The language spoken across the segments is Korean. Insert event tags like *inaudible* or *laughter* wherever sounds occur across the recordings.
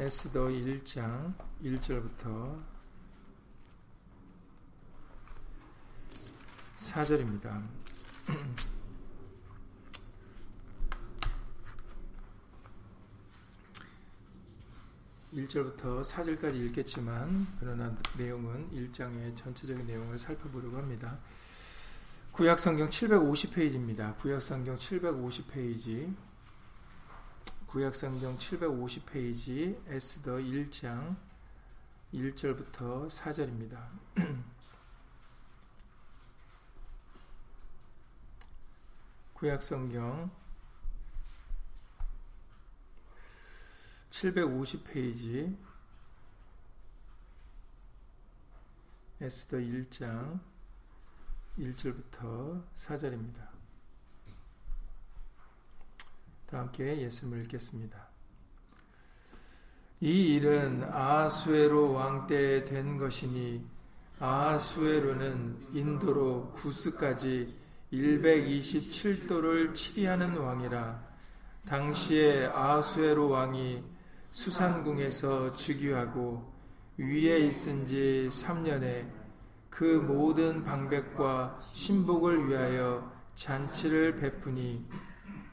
에스더 1장 1절부터 4절입니다. 1절부터 *clears throat* 4절까지 읽겠지만 그러나 내용은 1장의 전체적인 내용을 살펴보려고 합니다. 구약성경 750페이지입니다. 구약성경 750페이지 구약성경 750페이지 에스더 1장 1절부터 4절입니다. 구약성경 750페이지 에스더 1장 1절부터 4절입니다. 다 함께 예수님을 읽겠습니다. 이 일은 아수에로 왕때된 것이니 아수에로는 인도로 구스까지 127도를 치리하는 왕이라 당시에 아수에로 왕이 수산궁에서 즉위하고 위에 있은 지 3년에 그 모든 방백과 신복을 위하여 잔치를 베푸니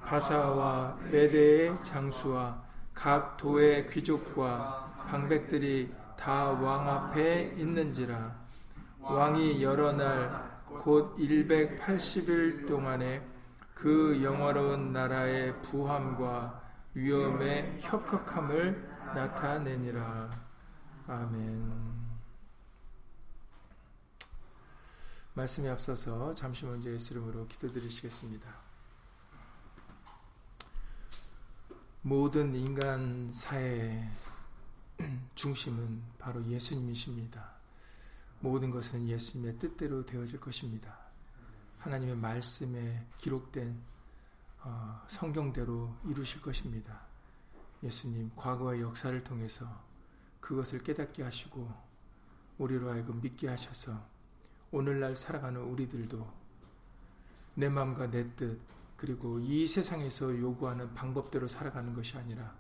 바사와 메대의 장수와 각 도의 귀족과 방백들이 다 왕 앞에 있는지라 왕이 여러 날 곧 180일 동안에 그 영화로운 나라의 부함과 위험의 혁혁함을 나타내니라. 아멘. 말씀에 앞서서 잠시 먼저 예수 이름으로 기도드리시겠습니다. 모든 인간 사회의 중심은 바로 예수님이십니다. 모든 것은 예수님의 뜻대로 되어질 것입니다. 하나님의 말씀에 기록된 어, 성경대로 이루실 것입니다. 예수님 과거의 역사를 통해서 그것을 깨닫게 하시고 우리로 하여금 믿게 하셔서 오늘날 살아가는 우리들도 내 마음과 내 뜻 그리고 이 세상에서 요구하는 방법대로 살아가는 것이 아니라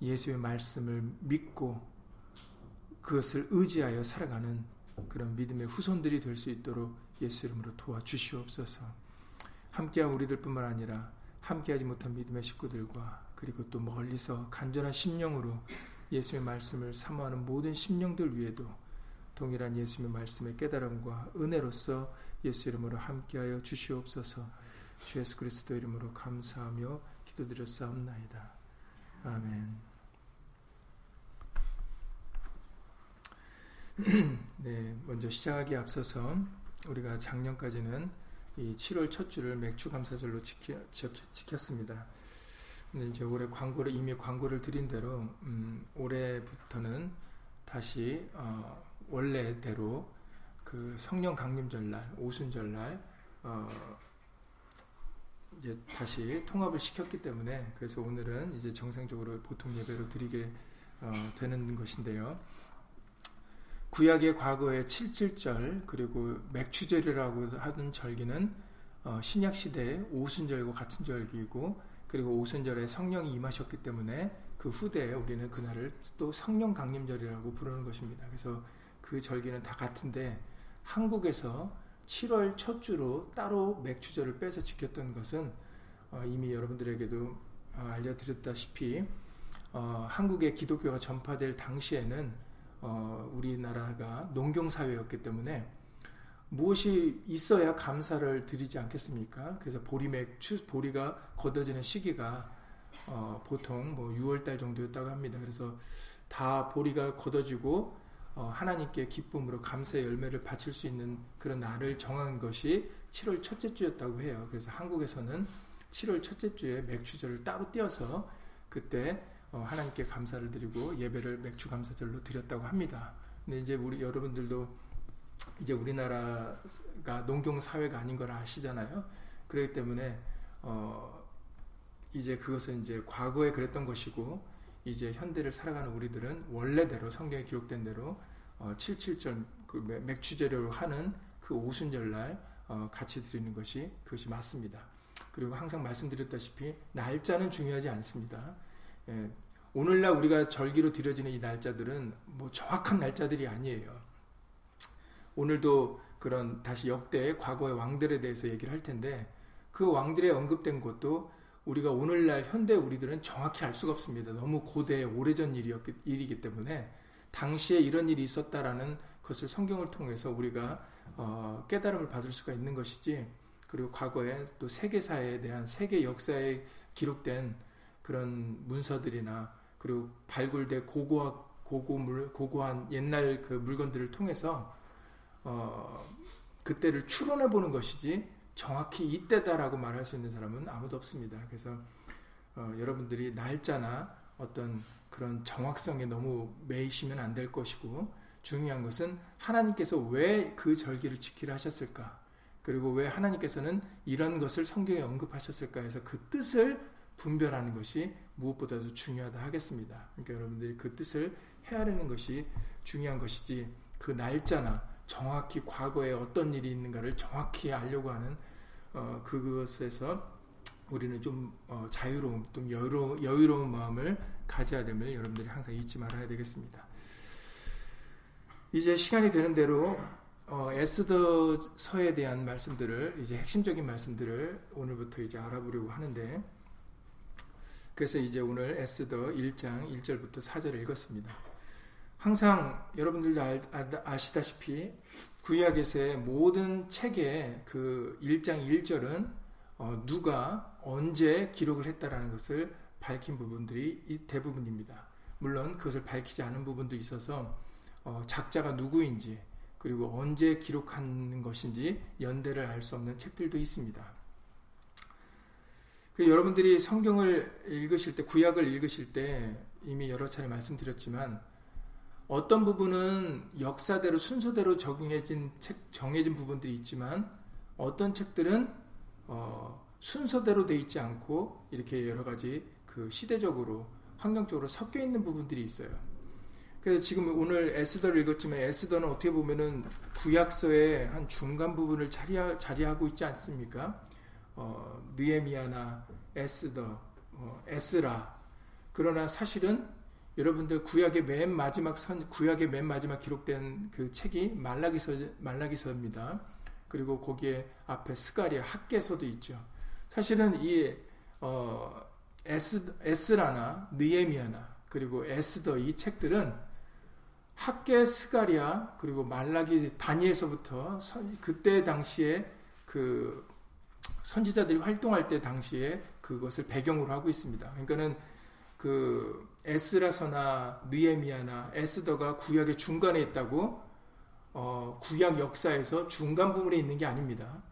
예수의 말씀을 믿고 그것을 의지하여 살아가는 그런 믿음의 후손들이 될 수 있도록 예수 이름으로 도와주시옵소서. 함께한 우리들뿐만 아니라 함께하지 못한 믿음의 식구들과 그리고 또 멀리서 간절한 심령으로 예수의 말씀을 사모하는 모든 심령들 위에도 동일한 예수의 말씀의 깨달음과 은혜로서 예수 이름으로 함께하여 주시옵소서. 주 예수 그리스도 이름으로 감사하며 기도드렸사옵나이다. 아멘. *clears throat* 네, 먼저 시작하기 앞서서 우리가 작년까지는 이 7월 첫 주를 맥주 감사절로 지켜, 지켰습니다. 근데 이제 올해 광고를 이미 광고를 드린 대로 음, 올해부터는 다시 어, 원래대로 그 성령 강림절날 오순절날 어, 이제 다시 통합을 시켰기 때문에 그래서 오늘은 이제 정상적으로 보통 예배로 드리게 어, 되는 것인데요. 구약의 과거의 77절 그리고 맥추절이라고 하던 절기는 어, 신약 시대의 오순절과 같은 절기이고 그리고 오순절에 성령이 임하셨기 때문에 그 후대에 우리는 그날을 또 성령 강림절이라고 부르는 것입니다. 그래서 그 절기는 다 같은데 한국에서 7월 첫 주로 따로 맥추절을 빼서 지켰던 것은 어, 이미 여러분들에게도 어, 알려드렸다시피 어, 한국의 기독교가 전파될 당시에는 어, 우리나라가 농경 사회였기 때문에 무엇이 있어야 감사를 드리지 않겠습니까? 그래서 보리 맥 추 보리가 걷어지는 시기가 어, 보통 뭐 6월달 정도였다고 합니다. 그래서 다 보리가 걷어지고 어, 하나님께 기쁨으로 감사의 열매를 바칠 수 있는 그런 날을 정한 것이 7월 첫째 주였다고 해요. 그래서 한국에서는 7월 첫째 주에 맥주절을 따로 띄어서 그때 어, 하나님께 감사를 드리고 예배를 맥주 감사절로 드렸다고 합니다. 근데 이제 우리 여러분들도 이제 우리나라가 농경 사회가 아닌 걸 아시잖아요. 그렇기 때문에 어 이제 그것은 이제 과거에 그랬던 것이고 이제 현대를 살아가는 우리들은 원래대로 성경에 기록된 대로 어 77절 그 맥주제로 하는 그 오순절날 어 같이 드리는 것이 그것이 맞습니다. 그리고 항상 말씀드렸다시피 날짜는 중요하지 않습니다. 예, 오늘날 우리가 절기로 드려지는 이 날짜들은 뭐 정확한 날짜들이 아니에요. 오늘도 그런 다시 역대 과거의 왕들에 대해서 얘기를 할 텐데 그 왕들의 언급된 것도 우리가 오늘날 현대 우리들은 정확히 알 수가 없습니다. 너무 고대 오래전 일이었기, 일이기 때문에 당시에 이런 일이 있었다라는 것을 성경을 통해서 우리가 어, 깨달음을 받을 수가 있는 것이지 그리고 과거에 또 세계사에 대한 세계 역사에 기록된 그런 문서들이나 그리고 발굴된 고고한 고고물 고고한 옛날 그 물건들을 통해서 어, 그때를 추론해 보는 것이지 정확히 이때다라고 말할 수 있는 사람은 아무도 없습니다. 그래서 어, 여러분들이 날짜나 어떤 그런 정확성에 너무 매이시면 안 될 것이고 중요한 것은 하나님께서 왜 그 절기를 지키라 하셨을까? 그리고 왜 하나님께서는 이런 것을 성경에 언급하셨을까 해서 그 뜻을 분별하는 것이 무엇보다도 중요하다 하겠습니다. 그러니까 여러분들이 그 뜻을 헤아리는 것이 중요한 것이지 그 날짜나 정확히 과거에 어떤 일이 있는가를 정확히 알려고 하는 어, 그것에서 우리는 좀 어, 자유로움, 좀 여유로, 여유로운 마음을 가져야 됨을 여러분들이 항상 잊지 말아야 되겠습니다. 이제 시간이 되는 대로 어, 에스더서에 대한 말씀들을 이제 핵심적인 말씀들을 오늘부터 이제 알아보려고 하는데 그래서 이제 오늘 에스더 1장 1절부터 4절을 읽었습니다. 항상 여러분들도 아, 시다시피 구약에서의 모든 책의 그 1장 1절은 어, 누가 언제 기록을 했다라는 것을 밝힌 부분들이 대부분입니다. 물론 그것을 밝히지 않은 부분도 있어서 어, 작자가 누구인지 그리고 언제 기록하는 것인지 연대를 알 수 없는 책들도 있습니다. 그 여러분들이 성경을 읽으실 때, 구약을 읽으실 때 이미 여러 차례 말씀드렸지만 어떤 부분은 역사대로 순서대로 적용해진 책, 정해진 부분들이 있지만 어떤 책들은 어, 순서대로 돼 있지 않고 이렇게 여러 가지 그 시대적으로 환경적으로 섞여 있는 부분들이 있어요. 그래서 지금 오늘 에스더를 읽었지만 에스더는 어떻게 보면은 구약서의 한 중간 부분을 자리하, 자리하고 있지 않습니까? 어, 느에미아나 에스더, 어, 에스라. 그러나 사실은 여러분들 구약의 맨 마지막 선, 구약의 맨 마지막 기록된 그 책이 말라기서, 말라기서입니다. 그리고 거기에 앞에 스가리아 학계서도 있죠. 사실은 이, 어, 에스, 에스라나 느에미아나 그리고 에스더 이 책들은 학계 스가리아 그리고 말라기 다니엘서부터 선, 그때 당시에 그 선지자들이 활동할 때 당시에 그것을 배경으로 하고 있습니다. 그러니까는 그 에스라서나 느에미아나 에스더가 구약의 중간에 있다고 어, 구약 역사에서 중간 부분에 있는 게 아닙니다.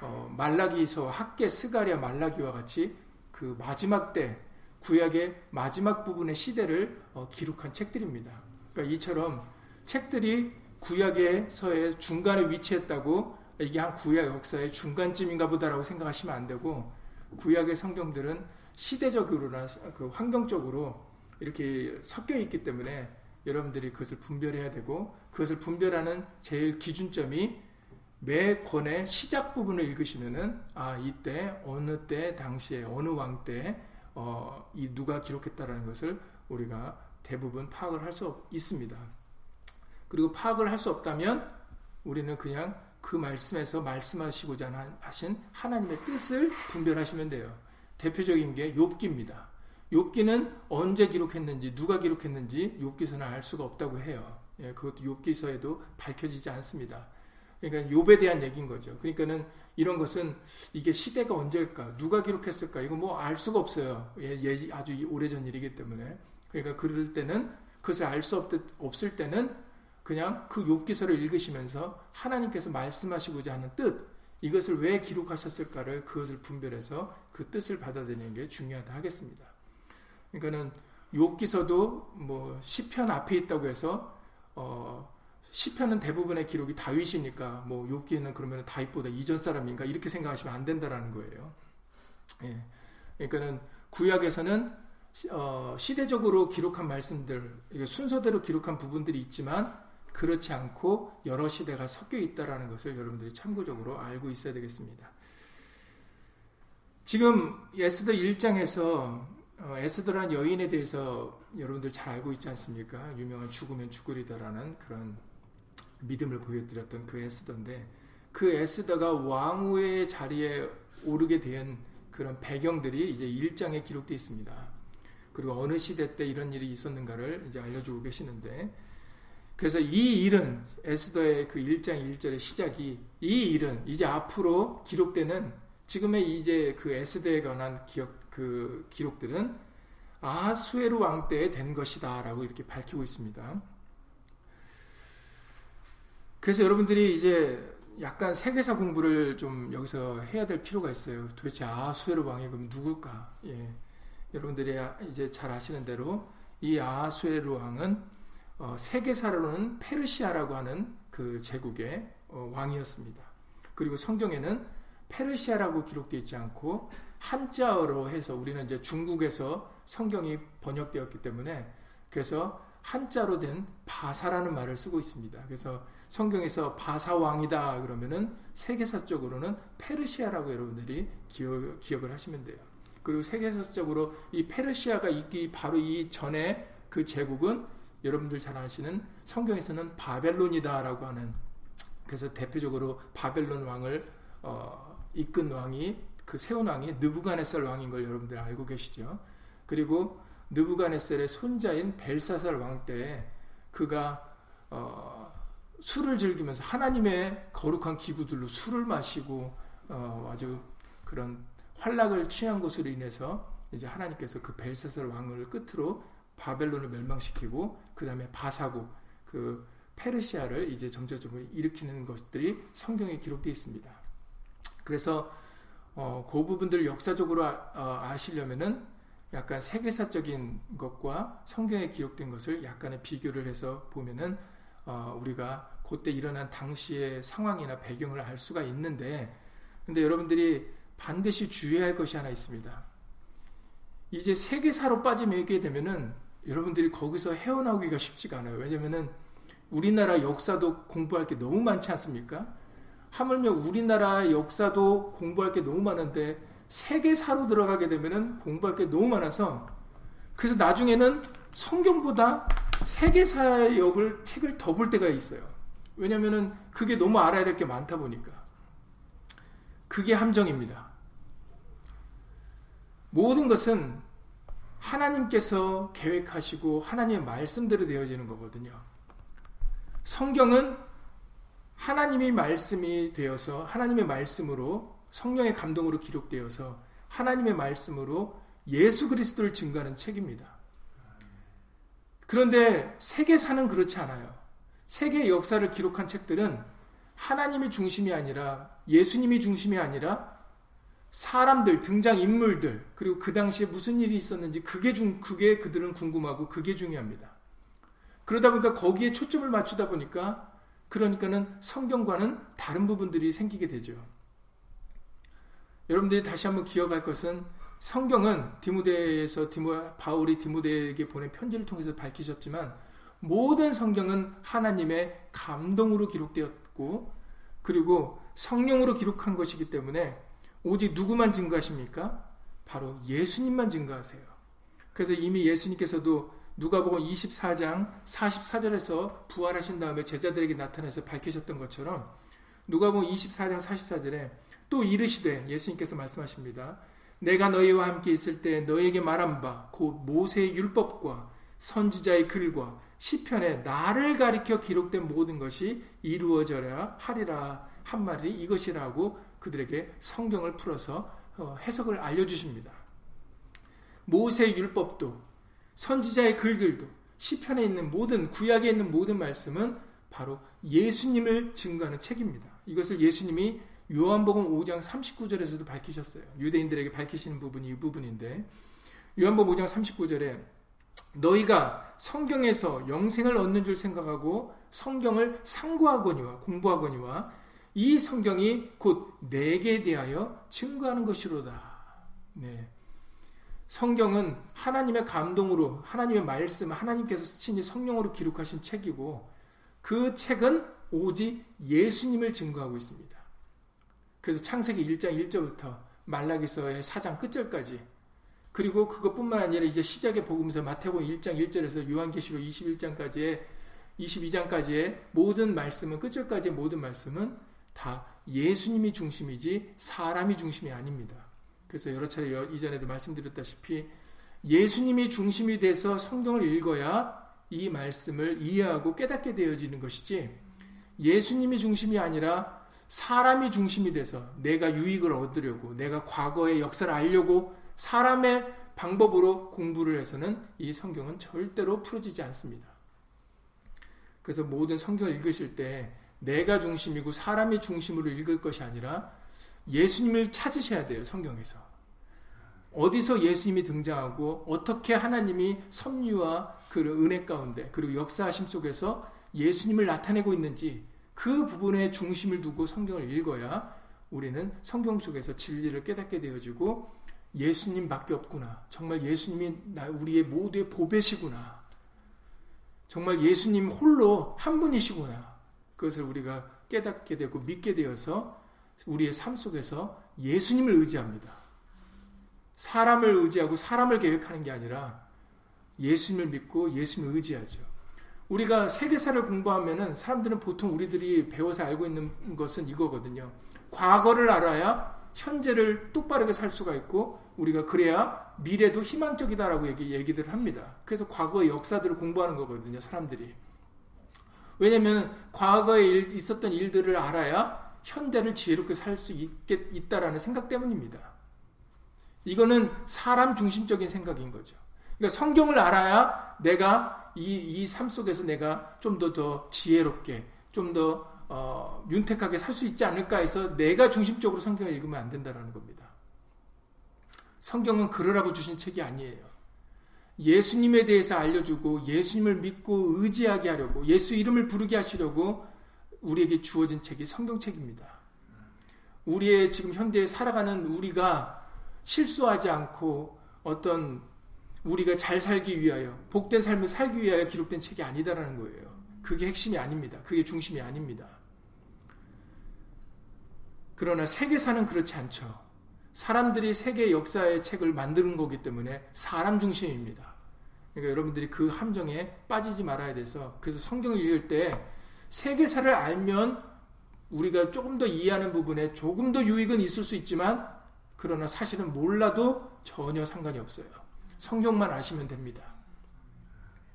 어, 말라기서 학계 스가리아 말라기와 같이 그 마지막 때 구약의 마지막 부분의 시대를 어, 기록한 책들입니다. 그러니까 이처럼 책들이 구약에서의 중간에 위치했다고 이게 한 구약 역사의 중간쯤인가 보다라고 생각하시면 안 되고 구약의 성경들은 시대적으로나 그 환경적으로 이렇게 섞여 있기 때문에 여러분들이 그것을 분별해야 되고 그것을 분별하는 제일 기준점이 매 권의 시작 부분을 읽으시면은 아 이때 어느 때 당시에 어느 왕때 어, 이 누가 기록했다라는 것을 우리가 대부분 파악을 할 수 있습니다. 그리고 파악을 할 수 없다면 우리는 그냥 그 말씀에서 말씀하시고자 하신 하나님의 뜻을 분별하시면 돼요. 대표적인 게 욥기입니다. 욥기는 언제 기록했는지 누가 기록했는지 욥기서는 알 수가 없다고 해요. 예, 그것도 욥기서에도 밝혀지지 않습니다. 그러니까 욥에 대한 얘기인 거죠. 그러니까는 이런 것은 이게 시대가 언제일까, 누가 기록했을까 이거 뭐 알 수가 없어요. 예, 예, 아주 오래전 일이기 때문에. 그러니까 그럴 때는 그것을 알 수 없을 때는 그냥 그 욥기서를 읽으시면서 하나님께서 말씀하시고자 하는 뜻 이것을 왜 기록하셨을까를 그것을 분별해서 그 뜻을 받아들이는 게 중요하다 하겠습니다. 그러니까는 욥기서도 뭐 시편 앞에 있다고 해서 어 시편은 대부분의 기록이 다윗이니까 뭐 욥기는 그러면 다윗보다 이전 사람인가 이렇게 생각하시면 안 된다라는 거예요. 예. 그러니까는 구약에서는 어, 시대적으로 기록한 말씀들, 순서대로 기록한 부분들이 있지만 그렇지 않고 여러 시대가 섞여 있다라는 것을 여러분들이 참고적으로 알고 있어야 되겠습니다. 지금 에스더 1장에서 어, 에스더라는 여인에 대해서 여러분들 잘 알고 있지 않습니까? 유명한 죽으면 죽으리다라는 그런 믿음을 보여드렸던 그 에스더인데 그 에스더가 왕후의 자리에 오르게 된 그런 배경들이 이제 1장에 기록되어 있습니다. 그리고 어느 시대 때 이런 일이 있었는가를 이제 알려주고 계시는데 그래서 이 일은 에스더의 그 1장 1절의 시작이 이 일은 이제 앞으로 기록되는 지금의 이제 그 에스더에 관한 기억 그 기록들은 아수에르 왕 때에 된 것이다라고 이렇게 밝히고 있습니다. 그래서 여러분들이 이제 약간 세계사 공부를 좀 여기서 해야 될 필요가 있어요. 도대체 아수에르 왕이 그럼 누굴까? 예. 여러분들이 이제 잘 아시는 대로 이 아수에르 왕은 어, 세계사로는 페르시아라고 하는 그 제국의 어, 왕이었습니다. 그리고 성경에는 페르시아라고 기록되어 있지 않고 한자어로 해서 우리는 이제 중국에서 성경이 번역되었기 때문에 그래서 한자로 된 바사라는 말을 쓰고 있습니다. 그래서 성경에서 바사 왕이다 그러면은 세계사적으로는 페르시아라고 여러분들이 기억, 기억을 하시면 돼요. 그리고 세계사적으로 이 페르시아가 있기 바로 이 전에 그 제국은 여러분들 잘 아시는 성경에서는 바벨론이다라고 하는 그래서 대표적으로 바벨론 왕을 어, 이끈 왕이 그 세운 왕이 느부갓네살 왕인 걸 여러분들 알고 계시죠. 그리고 느부갓네살의 손자인 벨사살 왕 때 그가 어, 술을 즐기면서 하나님의 거룩한 기구들로 술을 마시고 어, 아주 그런 환락을 취한 것으로 인해서 이제 하나님께서 그 벨사살 왕을 끝으로 바벨론을 멸망시키고 그 다음에 바사국 그 페르시아를 이제 점차적으로 일으키는 것들이 성경에 기록되어 있습니다. 그래서 어, 그 부분들을 역사적으로 아, 시려면은 약간 세계사적인 것과 성경에 기록된 것을 약간의 비교를 해서 보면은 어, 우리가 그때 일어난 당시의 상황이나 배경을 알 수가 있는데 근데 여러분들이 반드시 주의해야 할 것이 하나 있습니다. 이제 세계사로 빠지게 되면은 여러분들이 거기서 헤어나오기가 쉽지가 않아요. 왜냐면은 우리나라 역사도 공부할 게 너무 많지 않습니까? 하물며 우리나라 역사도 공부할 게 너무 많은데 세계사로 들어가게 되면은 공부할 게 너무 많아서 그래서 나중에는 성경보다 세계사 역을 책을 더 볼 때가 있어요. 왜냐면은 그게 너무 알아야 될 게 많다 보니까. 그게 함정입니다. 모든 것은 하나님께서 계획하시고 하나님의 말씀대로 되어지는 거거든요. 성경은 하나님의 말씀이 되어서 하나님의 말씀으로 성령의 감동으로 기록되어서 하나님의 말씀으로 예수 그리스도를 증거하는 책입니다. 그런데 세계사는 그렇지 않아요. 세계 역사를 기록한 책들은 하나님이 중심이 아니라 예수님이 중심이 아니라 사람들, 등장 인물들, 그리고 그 당시에 무슨 일이 있었는지 그게 중, 그게 그들은 궁금하고 그게 중요합니다. 그러다 보니까 거기에 초점을 맞추다 보니까 그러니까는 성경과는 다른 부분들이 생기게 되죠. 여러분들이 다시 한번 기억할 것은 성경은 디모데에서 디모, 바울이 디모데에게 보낸 편지를 통해서 밝히셨지만 모든 성경은 하나님의 감동으로 기록되었고 그리고 성령으로 기록한 것이기 때문에 오직 누구만 증거하십니까? 바로 예수님만 증거하세요. 그래서 이미 예수님께서도 누가복음 24장 44절에서 부활하신 다음에 제자들에게 나타나서 밝히셨던 것처럼 누가복음 24장 44절에 또 이르시되 예수님께서 말씀하십니다. 내가 너희와 함께 있을 때 너희에게 말한 바 곧 모세의 율법과 선지자의 글과 시편에 나를 가리켜 기록된 모든 것이 이루어져야 하리라 한 말이 이것이라고 그들에게 성경을 풀어서 어, 해석을 알려주십니다. 모세의 율법도 선지자의 글들도 시편에 있는 모든 구약에 있는 모든 말씀은 바로 예수님을 증거하는 책입니다. 이것을 예수님이 요한복음 5장 39절에서도 밝히셨어요. 유대인들에게 밝히시는 부분이 이 부분인데 요한복음 5장 39절에 너희가 성경에서 영생을 얻는 줄 생각하고 성경을 상고하거니와 공부하거니와 이 성경이 곧 내게 대하여 증거하는 것이로다. 네. 성경은 하나님의 감동으로 하나님의 말씀, 하나님께서 친히 성령으로 기록하신 책이고 그 책은 오직 예수님을 증거하고 있습니다. 그래서 창세기 1장 1절부터 말라기서의 4장 끝절까지 그리고 그것뿐만 아니라 이제 시작의 복음서 마태복음 1장 1절에서 요한계시록 21장까지의 22장까지의 모든 말씀은 끝절까지의 모든 말씀은 다 예수님이 중심이지 사람이 중심이 아닙니다. 그래서 여러 차례 이전에도 말씀드렸다시피 예수님이 중심이 돼서 성경을 읽어야 이 말씀을 이해하고 깨닫게 되어지는 것이지 예수님이 중심이 아니라 사람이 중심이 돼서 내가 유익을 얻으려고 내가 과거의 역사를 알려고 사람의 방법으로 공부를 해서는 이 성경은 절대로 풀어지지 않습니다. 그래서 모든 성경을 읽으실 때 내가 중심이고 사람이 중심으로 읽을 것이 아니라 예수님을 찾으셔야 돼요, 성경에서. 어디서 예수님이 등장하고 어떻게 하나님이 섭리와 그 은혜 가운데 그리고 역사하심 속에서 예수님을 나타내고 있는지 그 부분에 중심을 두고 성경을 읽어야 우리는 성경 속에서 진리를 깨닫게 되어지고 예수님밖에 없구나. 정말 예수님이 우리의 모두의 보배시구나. 정말 예수님 홀로 한 분이시구나. 그것을 우리가 깨닫게 되고 믿게 되어서 우리의 삶 속에서 예수님을 의지합니다. 사람을 의지하고 사람을 계획하는 게 아니라 예수님을 믿고 예수님을 의지하죠. 우리가 세계사를 공부하면은 사람들은 보통 우리들이 배워서 알고 있는 것은 이거거든요. 과거를 알아야 현재를 똑바르게 살 수가 있고 우리가 그래야 미래도 희망적이다라고 얘기, 얘기들 합니다. 그래서 과거의 역사들을 공부하는 거거든요, 사람들이. 왜냐면 과거에 일, 있었던 일들을 알아야 현대를 지혜롭게 살 수 있다라는 생각 때문입니다. 이거는 사람 중심적인 생각인 거죠. 그러니까 성경을 알아야 내가 이, 이 삶 속에서 내가 좀 더 더 지혜롭게, 좀더 어, 윤택하게 살 수 있지 않을까 해서 내가 중심적으로 성경을 읽으면 안 된다는 겁니다. 성경은 그러라고 주신 책이 아니에요. 예수님에 대해서 알려주고 예수님을 믿고 의지하게 하려고 예수 이름을 부르게 하시려고 우리에게 주어진 책이 성경책입니다. 우리의 지금 현대에 살아가는 우리가 실수하지 않고 어떤 우리가 잘 살기 위하여 복된 삶을 살기 위하여 기록된 책이 아니다라는 거예요. 그게 핵심이 아닙니다. 그게 중심이 아닙니다. 그러나 세계사는 그렇지 않죠. 사람들이 세계 역사의 책을 만드는 거기 때문에 사람 중심입니다. 그러니까 여러분들이 그 함정에 빠지지 말아야 돼서 그래서 성경을 읽을 때 세계사를 알면 우리가 조금 더 이해하는 부분에 조금 더 유익은 있을 수 있지만 그러나 사실은 몰라도 전혀 상관이 없어요. 성경만 아시면 됩니다.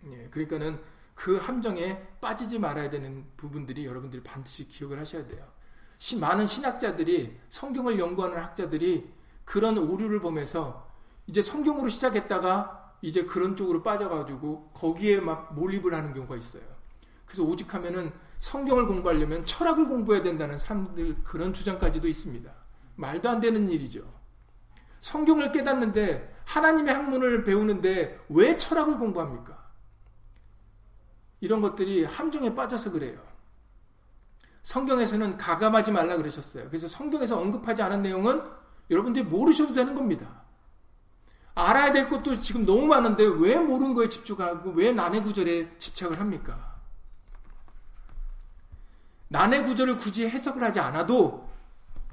예, 그러니까는 그 함정에 빠지지 말아야 되는 부분들이 여러분들이 반드시 기억을 하셔야 돼요. 많은 신학자들이 성경을 연구하는 학자들이 그런 오류를 보면서 이제 성경으로 시작했다가 이제 그런 쪽으로 빠져가지고 거기에 막 몰입을 하는 경우가 있어요. 그래서 오직 하면은 성경을 공부하려면 철학을 공부해야 된다는 사람들 그런 주장까지도 있습니다. 말도 안 되는 일이죠. 성경을 깨닫는데 하나님의 학문을 배우는데 왜 철학을 공부합니까? 이런 것들이 함정에 빠져서 그래요. 성경에서는 가감하지 말라 그러셨어요. 그래서 성경에서 언급하지 않은 내용은 여러분들이 모르셔도 되는 겁니다. 알아야 될 것도 지금 너무 많은데 왜 모르는 거에 집중하고 왜 난해 구절에 집착을 합니까? 난해 구절을 굳이 해석을 하지 않아도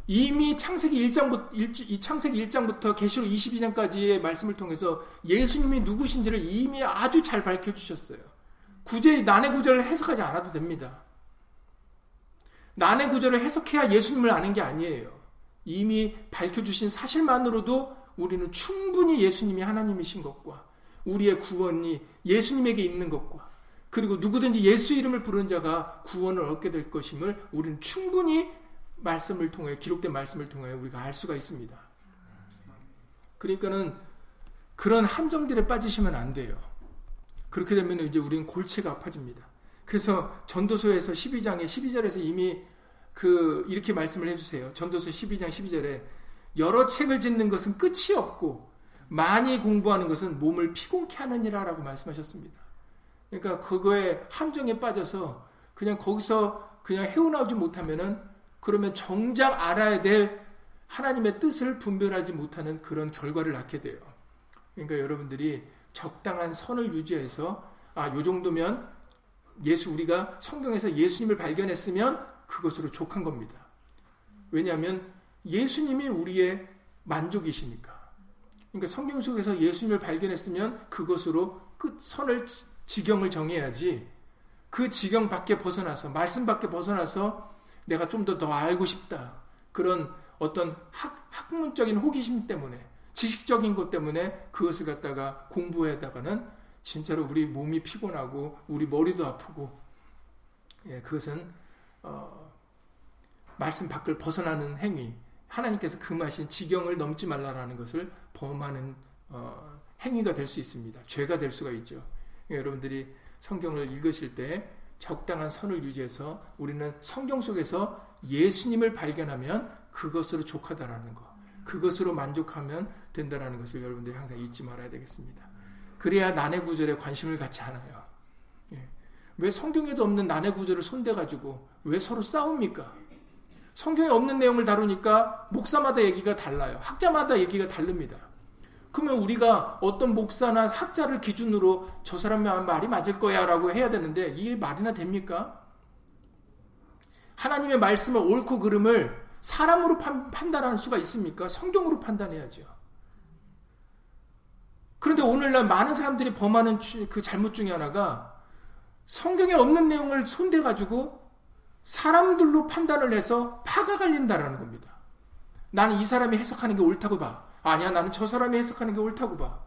이미 창세기 1장부터 이 창세기 1장부터 계시록 22장까지의 말씀을 통해서 예수님이 누구신지를 이미 아주 잘 밝혀 주셨어요. 굳이 난해 구절을 해석하지 않아도 됩니다. 난해 구절을 해석해야 예수님을 아는 게 아니에요. 이미 밝혀주신 사실만으로도 우리는 충분히 예수님이 하나님이신 것과 우리의 구원이 예수님에게 있는 것과 그리고 누구든지 예수 이름을 부른 자가 구원을 얻게 될 것임을 우리는 충분히 말씀을 통해 기록된 말씀을 통해 우리가 알 수가 있습니다. 그러니까는 그런 함정들에 빠지시면 안 돼요. 그렇게 되면 이제 우리는 골체가 아파집니다. 그래서 전도서에서 12장에 12절에서 이미 그 이렇게 말씀을 해주세요. 전도서 12장 12절에 여러 책을 짓는 것은 끝이 없고 많이 공부하는 것은 몸을 피곤케 하느니라라고 말씀하셨습니다. 그러니까 그거에 함정에 빠져서 그냥 거기서 그냥 헤어나오지 못하면은 그러면 정작 알아야 될 하나님의 뜻을 분별하지 못하는 그런 결과를 낳게 돼요. 그러니까 여러분들이 적당한 선을 유지해서 아, 요 정도면 예수 우리가 성경에서 예수님을 발견했으면 그것으로 족한 겁니다. 왜냐하면 예수님이 우리의 만족이시니까. 그러니까 성경 속에서 예수님을 발견했으면 그것으로 끝 선을 지경을 정해야지 그 지경 밖에 벗어나서 말씀 밖에 벗어나서 내가 좀 더더 알고 싶다 그런 어떤 학, 학문적인 호기심 때문에 지식적인 것 때문에 그것을 갖다가 공부에다가는 진짜로 우리 몸이 피곤하고 우리 머리도 아프고 예, 그것은 어, 말씀 밖을 벗어나는 행위 하나님께서 금하신 지경을 넘지 말라라는 것을 범하는 어, 행위가 될 수 있습니다. 죄가 될 수가 있죠. 여러분들이 성경을 읽으실 때 적당한 선을 유지해서 우리는 성경 속에서 예수님을 발견하면 그것으로 족하다라는 것, 그것으로 만족하면 된다라는 것을 여러분들이 항상 잊지 말아야 되겠습니다. 그래야 난해 구절에 관심을 갖지 않아요. 예. 왜 성경에도 없는 난해 구절을 손대가지고 왜 서로 싸웁니까? 성경에 없는 내용을 다루니까 목사마다 얘기가 달라요. 학자마다 얘기가 다릅니다. 그러면 우리가 어떤 목사나 학자를 기준으로 저 사람의 말이 맞을 거야 라고 해야 되는데 이게 말이나 됩니까? 하나님의 말씀을 옳고 그름을 사람으로 판 단할 수가 있습니까? 성경으로 판단해야죠. 그런데 오늘날 많은 사람들이 범하는 그 잘못 중에 하나가 성경에 없는 내용을 손대가지고 사람들로 판단을 해서 파가 갈린다라는 겁니다. 나는 이 사람이 해석하는 게 옳다고 봐. 아니야, 나는 저 사람이 해석하는 게 옳다고 봐.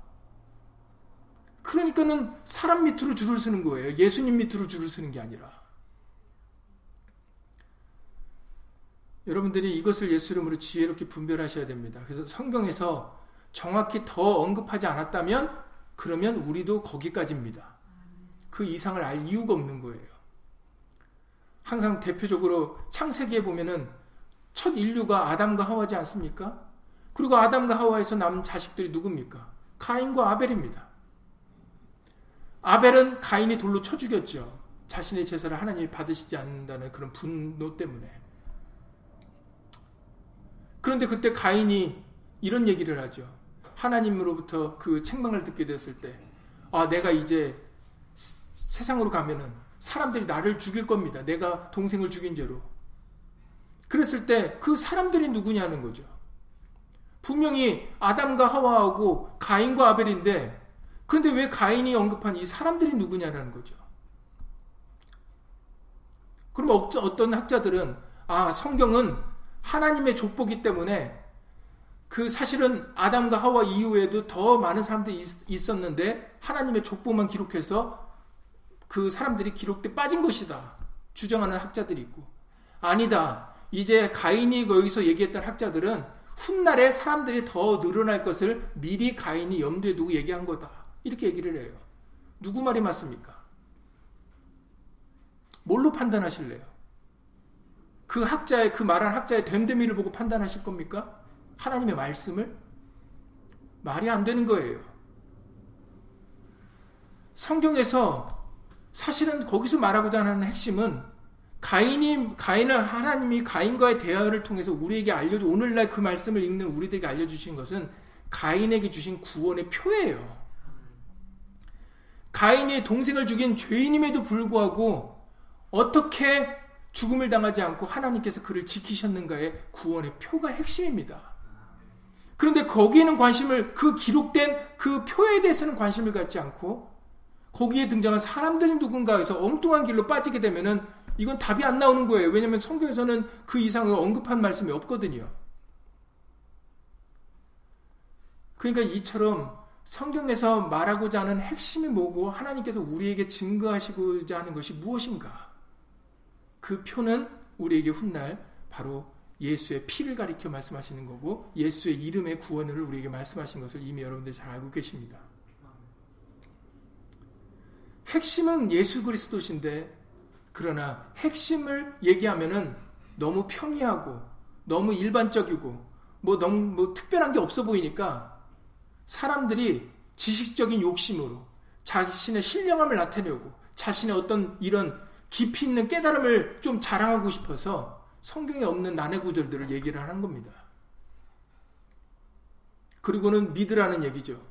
그러니까는 사람 밑으로 줄을 서는 거예요. 예수님 밑으로 줄을 서는 게 아니라. 여러분들이 이것을 예수 이름으로 지혜롭게 분별하셔야 됩니다. 그래서 성경에서 정확히 더 언급하지 않았다면 그러면 우리도 거기까지입니다. 그 이상을 알 이유가 없는 거예요. 항상 대표적으로 창세기에 보면은 첫 인류가 아담과 하와지 않습니까? 그리고 아담과 하와에서 남은 자식들이 누굽니까? 카인과 아벨입니다. 아벨은 가인이 돌로 쳐 죽였죠. 자신의 제사를 하나님이 받으시지 않는다는 그런 분노 때문에. 그런데 그때 가인이 이런 얘기를 하죠. 하나님으로부터 그 책망을 듣게 됐을 때, 아, 내가 이제 세상으로 가면은 사람들이 나를 죽일 겁니다. 내가 동생을 죽인 죄로. 그랬을 때 그 사람들이 누구냐는 거죠. 분명히 아담과 하와하고 가인과 아벨인데, 그런데 왜 가인이 언급한 이 사람들이 누구냐라는 거죠. 그럼 어떤 학자들은, 아, 성경은 하나님의 족보기 때문에 그 사실은 아담과 하와 이후에도 더 많은 사람들이 있 었는데 하나님의 족보만 기록해서 그 사람들이 기록돼 빠진 것이다. 주장하는 학자들이 있고 아니다. 이제 가인이 여기서 얘기했던 학자들은 훗날에 사람들이 더 늘어날 것을 미리 가인이 염두에 두고 얘기한 거다. 이렇게 얘기를 해요. 누구 말이 맞습니까? 뭘로 판단하실래요? 그 학자의 그 말한 학자의 됨됨이를 보고 판단하실 겁니까? 하나님의 말씀을 말이 안 되는 거예요. 성경에서 사실은 거기서 말하고자 하는 핵심은 가인이 가인을 하나님이 가인과의 대화를 통해서 우리에게 알려주 오늘날 그 말씀을 읽는 우리들에게 알려 주신 것은 가인에게 주신 구원의 표예요. 가인이 동생을 죽인 죄인임에도 불구하고 어떻게 죽음을 당하지 않고 하나님께서 그를 지키셨는가의 구원의 표가 핵심입니다. 그런데 거기에는 관심을 그 기록된 그 표에 대해서는 관심을 갖지 않고 거기에 등장한 사람들이 누군가 해서 엉뚱한 길로 빠지게 되면은 이건 답이 안 나오는 거예요. 왜냐하면 성경에서는 그 이상을 언급한 말씀이 없거든요. 그러니까 이처럼 성경에서 말하고자 하는 핵심이 뭐고 하나님께서 우리에게 증거하시고자 하는 것이 무엇인가? 그 표는 우리에게 훗날 바로 예수의 피를 가리켜 말씀하시는 거고 예수의 이름의 구원을 우리에게 말씀하신 것을 이미 여러분들이 잘 알고 계십니다. 핵심은 예수 그리스도신데 그러나 핵심을 얘기하면은 너무 평이하고 너무 일반적이고 뭐 너무 뭐 특별한 게 없어 보이니까 사람들이 지식적인 욕심으로 자신의 신령함을 나타내려고 자신의 어떤 이런 깊이 있는 깨달음을 좀 자랑하고 싶어서 성경에 없는 난해 구절들을 얘기를 하는 겁니다. 그리고는 믿으라는 얘기죠.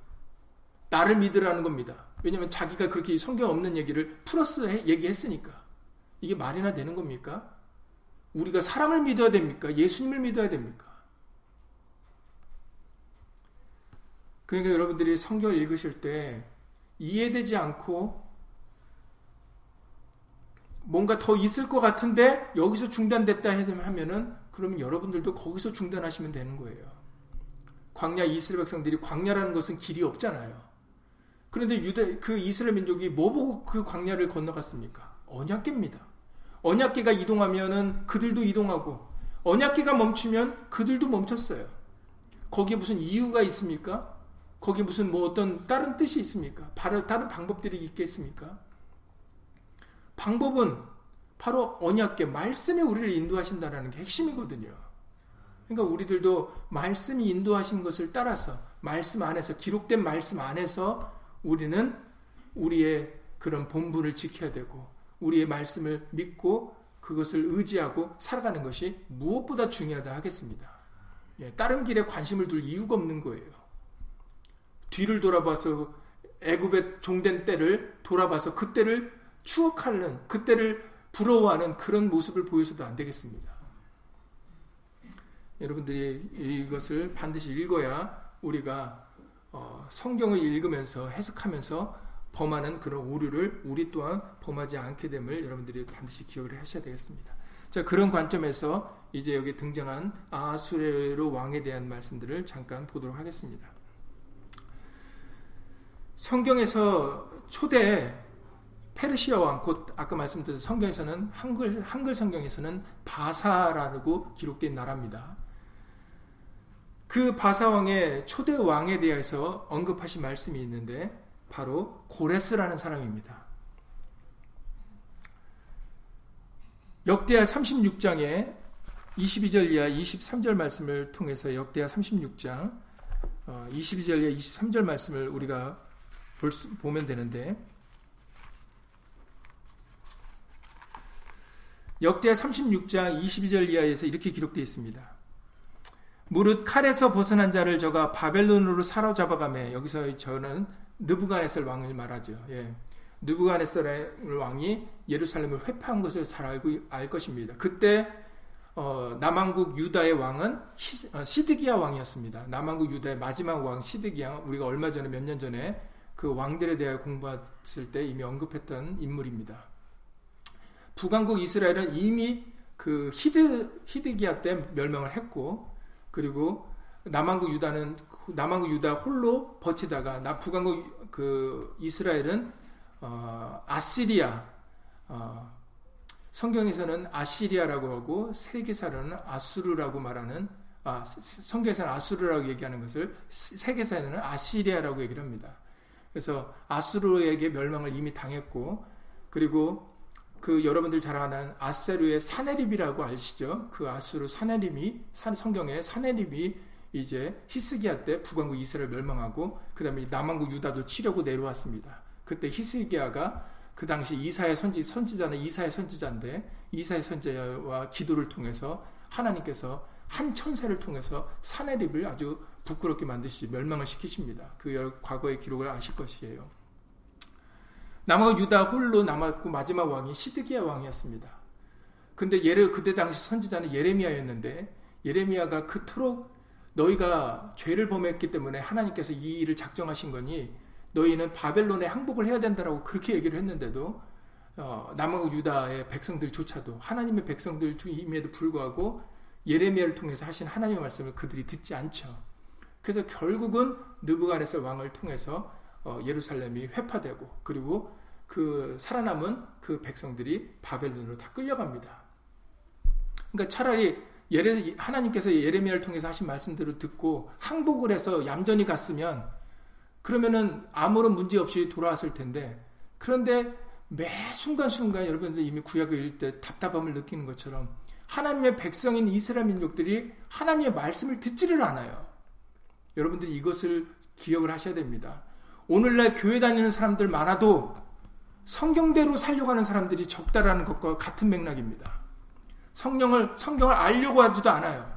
나를 믿으라는 겁니다. 왜냐하면 자기가 그렇게 성경 없는 얘기를 플러스 얘기했으니까. 이게 말이나 되는 겁니까? 우리가 사람을 믿어야 됩니까? 예수님을 믿어야 됩니까? 그러니까 여러분들이 성경을 읽으실 때 이해되지 않고 뭔가 더 있을 것 같은데 여기서 중단됐다 하면은 그러면 여러분들도 거기서 중단하시면 되는 거예요. 광야 이스라엘 백성들이 광야라는 것은 길이 없잖아요. 그런데 유대 그 이스라엘 민족이 뭐 보고 그 광야를 건너갔습니까? 언약계입니다. 언약계가 이동하면은 그들도 이동하고 언약계가 멈추면 그들도 멈췄어요. 거기에 무슨 이유가 있습니까? 거기에 무슨 뭐 어떤 다른 뜻이 있습니까? 다른 방법들이 있겠습니까? 방법은 바로 언약계 말씀이 우리를 인도하신다라는 게 핵심이거든요. 그러니까 우리들도 말씀이 인도하신 것을 따라서 말씀 안에서 기록된 말씀 안에서 우리는 우리의 그런 본분을 지켜야 되고 우리의 말씀을 믿고 그것을 의지하고 살아가는 것이 무엇보다 중요하다 하겠습니다. 예, 다른 길에 관심을 둘 이유가 없는 거예요. 뒤를 돌아봐서 애굽의 종된 때를 돌아봐서 그때를 추억하는 그때를 부러워하는 그런 모습을 보여서도 안 되겠습니다. 여러분들이 이것을 반드시 읽어야 우리가 어, 성경을 읽으면서 해석하면서 범하는 그런 오류를 우리 또한 범하지 않게 됨을 여러분들이 반드시 기억을 하셔야 되겠습니다. 자, 그런 관점에서 이제 여기 등장한 아수레로 왕에 대한 말씀들을 잠깐 보도록 하겠습니다. 성경에서 초대 페르시아 왕, 곧 아까 말씀드린 성경에서는 한글, 한글 성경에서는 바사라고 기록된 나라입니다. 그 바사 왕의 초대 왕에 대해서 언급하신 말씀이 있는데 바로 고레스라는 사람입니다. 역대하 36장에 22절 이하 23절 말씀을 통해서 역대하 36장 22절 이하 23절 말씀을 우리가 수, 보면 되는데 역대하 36장 22절 이하에서 이렇게 기록되어 있습니다. 무릇 칼에서 벗어난 자를 저가 바벨론으로 사로잡아가매 여기서 저는 느부갓네살 왕을 말하죠. 예. 느부갓네살 왕이 예루살렘을 회파한 것을 잘 알고 알 것입니다. 그때 어, 남왕국 유다의 왕은 시, 어, 시드기야 왕이었습니다. 남왕국 유다의 마지막 왕 시드기야 우리가 얼마 전에 몇 년 전에 그 왕들에 대하여 공부했을 때 이미 언급했던 인물입니다. 북왕국 이스라엘은 이미 그 히드 히드기야 때 멸망을 했고 그리고 남한국 유다는 남한국 유다 홀로 버티다가 나 북한국 그 이스라엘은 어, 아시리아 어, 성경에서는 아시리아라고 하고 세계사로는 아수르라고 말하는 아, 성경에서는 아수르라고 얘기하는 것을 세계사에는 아시리아라고 얘기를 합니다. 그래서 아수르에게 멸망을 이미 당했고 그리고 그 여러분들 잘 아는 아세르의 사네립이라고 아시죠? 그 아수르 사네립이 성경에 사네립이 이제 히스기야 때 북왕국 이스라엘 멸망하고 그다음에 남왕국 유다도 치려고 내려왔습니다. 그때 히스기야가 그 당시 이사의 선지 선지자는 이사의 선지자인데 이사의 선지자와 기도를 통해서 하나님께서 한 천사를 통해서 사네립을 아주 부끄럽게 만드시 멸망을 시키십니다. 그 과거의 기록을 아실 것이에요. 남아 유다 홀로 남았고 마지막 왕이 시드기야 왕이었습니다. 근데 예레 그때 당시 선지자는 예레미야였는데 예레미야가 그토록 너희가 죄를 범했기 때문에 하나님께서 이 일을 작정하신 거니 너희는 바벨론에 항복을 해야 된다라고 그렇게 얘기를 했는데도 어, 남왕 유다의 백성들조차도 하나님의 백성들임에도 불구하고 예레미야를 통해서 하신 하나님의 말씀을 그들이 듣지 않죠. 그래서 결국은 느부갓네살 왕을 통해서 어, 예루살렘이 회파되고 그리고 그 살아남은 그 백성들이 바벨론으로 다 끌려갑니다. 그러니까 차라리 예레, 하나님께서 예레미야를 통해서 하신 말씀대로 듣고 항복을 해서 얌전히 갔으면 그러면은 아무런 문제 없이 돌아왔을 텐데 그런데 매 순간순간 여러분들 이미 구약을 읽을 때 답답함을 느끼는 것처럼 하나님의 백성인 이스라엘 민족들이 하나님의 말씀을 듣지를 않아요. 여러분들이 이것을 기억을 하셔야 됩니다. 오늘날 교회 다니는 사람들 많아도 성경대로 살려가는 사람들이 적다라는 것과 같은 맥락입니다. 성령을 성경을 알려고 하지도 않아요.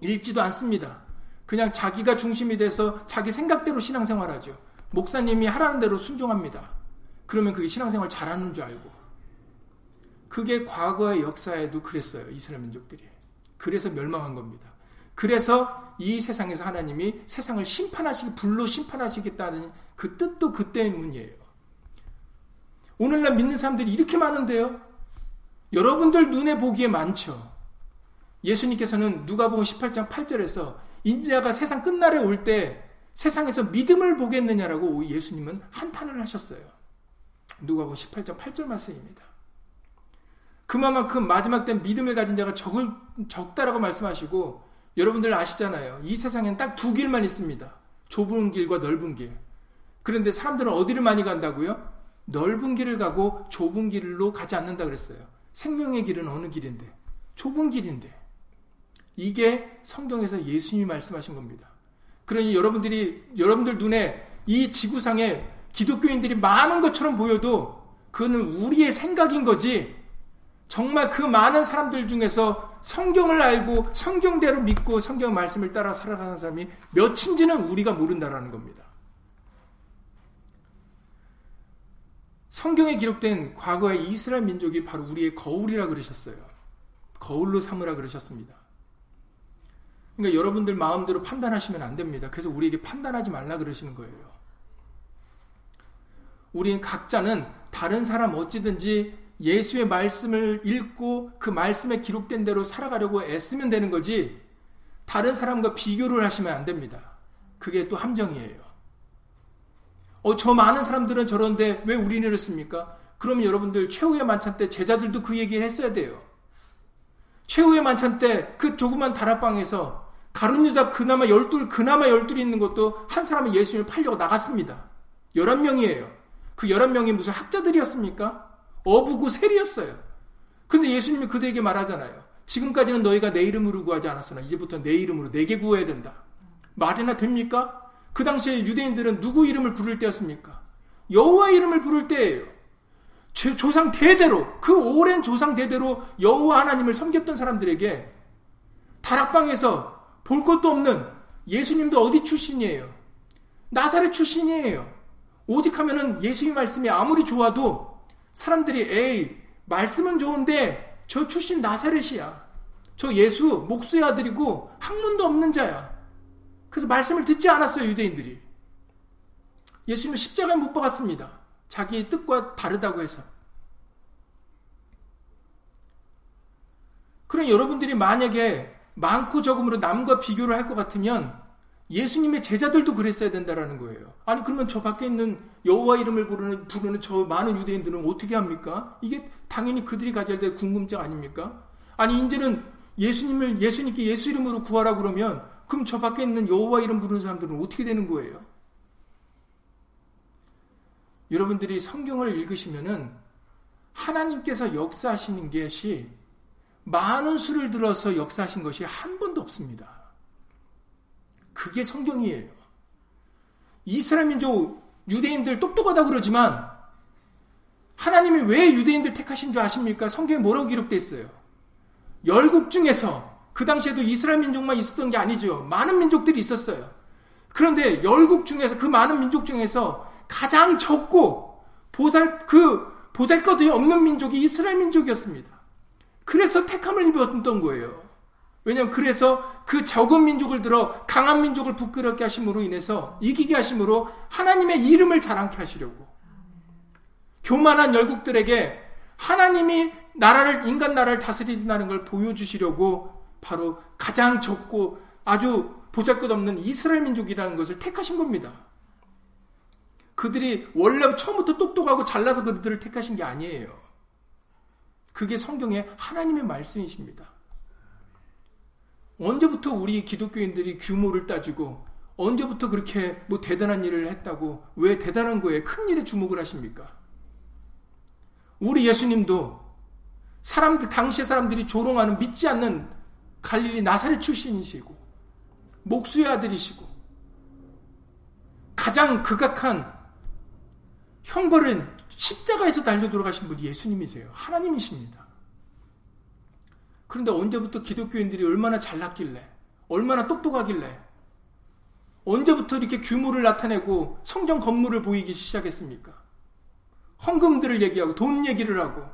읽지도 않습니다. 그냥 자기가 중심이 돼서 자기 생각대로 신앙생활 하죠. 목사님이 하라는 대로 순종합니다. 그러면 그게 신앙생활 잘하는 줄 알고. 그게 과거의 역사에도 그랬어요. 이스라엘 민족들이. 그래서 멸망한 겁니다. 그래서 이 세상에서 하나님이 세상을 심판하시기 불로 심판하시겠다는 그 뜻도 그 때문이에요. 오늘날 믿는 사람들이 이렇게 많은데요. 여러분들 눈에 보기에 많죠. 예수님께서는 누가복음 18장 8절에서 인자가 세상 끝날에 올 때 세상에서 믿음을 보겠느냐라고 예수님은 한탄을 하셨어요. 누가복음 18장 8절 말씀입니다. 그만큼 마지막 때 믿음을 가진 자가 적을, 적다라고 말씀하시고 여러분들 아시잖아요. 이 세상엔 딱 두 길만 있습니다. 좁은 길과 넓은 길. 그런데 사람들은 어디를 많이 간다고요? 넓은 길을 가고 좁은 길로 가지 않는다 그랬어요. 생명의 길은 어느 길인데? 좁은 길인데. 이게 성경에서 예수님이 말씀하신 겁니다. 그러니 여러분들이 여러분들 눈에 이 지구상에 기독교인들이 많은 것처럼 보여도 그거는 우리의 생각인 거지. 정말 그 많은 사람들 중에서 성경을 알고 성경대로 믿고 성경 말씀을 따라 살아가는 사람이 몇인지는 우리가 모른다라는 겁니다. 성경에 기록된 과거의 이스라엘 민족이 바로 우리의 거울이라 그러셨어요. 거울로 삼으라 그러셨습니다. 그러니까 여러분들 마음대로 판단하시면 안 됩니다. 그래서 우리에게 판단하지 말라 그러시는 거예요. 우리는 각자는 다른 사람 어찌든지 예수의 말씀을 읽고 그 말씀에 기록된 대로 살아가려고 애쓰면 되는 거지 다른 사람과 비교를 하시면 안 됩니다. 그게 또 함정이에요. 어, 저 많은 사람들은 저런데 왜 우리는 이렇습니까? 그러면 여러분들 최후의 만찬 때 제자들도 그 얘기를 했어야 돼요. 최후의 만찬 때 그 조그만 다락방에서 가룟유다 그나마 열둘 그나마 열둘이 있는 것도 한 사람은 예수님을 팔려고 나갔습니다. 열한 명이에요. 그 열한 명이 무슨 학자들이었습니까? 어부고 셀이었어요. 근데 예수님이 그들에게 말하잖아요. 지금까지는 너희가 내 이름으로 구하지 않았으나 이제부터 내 이름으로 내게 구해야 된다. 말이나 됩니까? 그 당시에 유대인들은 누구 이름을 부를 때였습니까? 여호와 이름을 부를 때예요. 조상 대대로 그 오랜 조상 대대로 여호와 하나님을 섬겼던 사람들에게 다락방에서 볼 것도 없는 예수님도 어디 출신이에요? 나사렛 출신이에요. 오직 하면은 예수님 말씀이 아무리 좋아도 사람들이 에이 말씀은 좋은데 저 출신 나사렛이야. 저 예수 목수의 아들이고 학문도 없는 자야. 그래서 말씀을 듣지 않았어요, 유대인들이. 예수님은 십자가에 못 박았습니다. 자기의 뜻과 다르다고 해서. 그럼 여러분들이 만약에 많고 적음으로 남과 비교를 할 것 같으면 예수님의 제자들도 그랬어야 된다라는 거예요. 아니 그러면 저 밖에 있는 여호와 이름을 부르는 부르는 저 많은 유대인들은 어떻게 합니까? 이게 당연히 그들이 가져야 될 궁금증 아닙니까? 아니 이제는 예수님을 예수님께 예수 이름으로 구하라 그러면 그럼 저 밖에 있는 여호와 이름 부르는 사람들은 어떻게 되는 거예요? 여러분들이 성경을 읽으시면은 하나님께서 역사하시는 것이 많은 수를 들어서 역사하신 것이 한 번도 없습니다. 그게 성경이에요. 이스라엘 민족 유대인들 똑똑하다 그러지만 하나님이 왜 유대인들 택하신 줄 아십니까? 성경에 뭐라고 기록되어 있어요? 열국 중에서 그 당시에도 이스라엘 민족만 있었던 게 아니죠. 많은 민족들이 있었어요. 그런데 열국 중에서 그 많은 민족 중에서 가장 적고 보잘 그 보잘것이 없는 민족이 이스라엘 민족이었습니다. 그래서 택함을 입었던 거예요. 왜냐하면 그래서 그 적은 민족을 들어 강한 민족을 부끄럽게 하심으로 인해서 이기게 하심으로 하나님의 이름을 자랑케 하시려고 교만한 열국들에게 하나님이 나라를 인간 나라를 다스리다는 걸 보여주시려고 바로 가장 적고 아주 보잘것없는 이스라엘 민족이라는 것을 택하신 겁니다. 그들이 원래 처음부터 똑똑하고 잘나서 그들을 택하신 게 아니에요. 그게 성경의 하나님의 말씀이십니다. 언제부터 우리 기독교인들이 규모를 따지고 언제부터 그렇게 뭐 대단한 일을 했다고 왜 대단한 거에 큰 일에 주목을 하십니까? 우리 예수님도 사람들 당시의 사람들이 조롱하는 믿지 않는 갈릴리 나사렛 출신이시고 목수의 아들이시고 가장 극악한 형벌은 십자가에서 달려 돌아가신 분이 예수님이세요. 하나님이십니다. 그런데 언제부터 기독교인들이 얼마나 잘났길래, 얼마나 똑똑하길래, 언제부터 이렇게 규모를 나타내고 성전 건물을 보이기 시작했습니까? 헌금들을 얘기하고 돈 얘기를 하고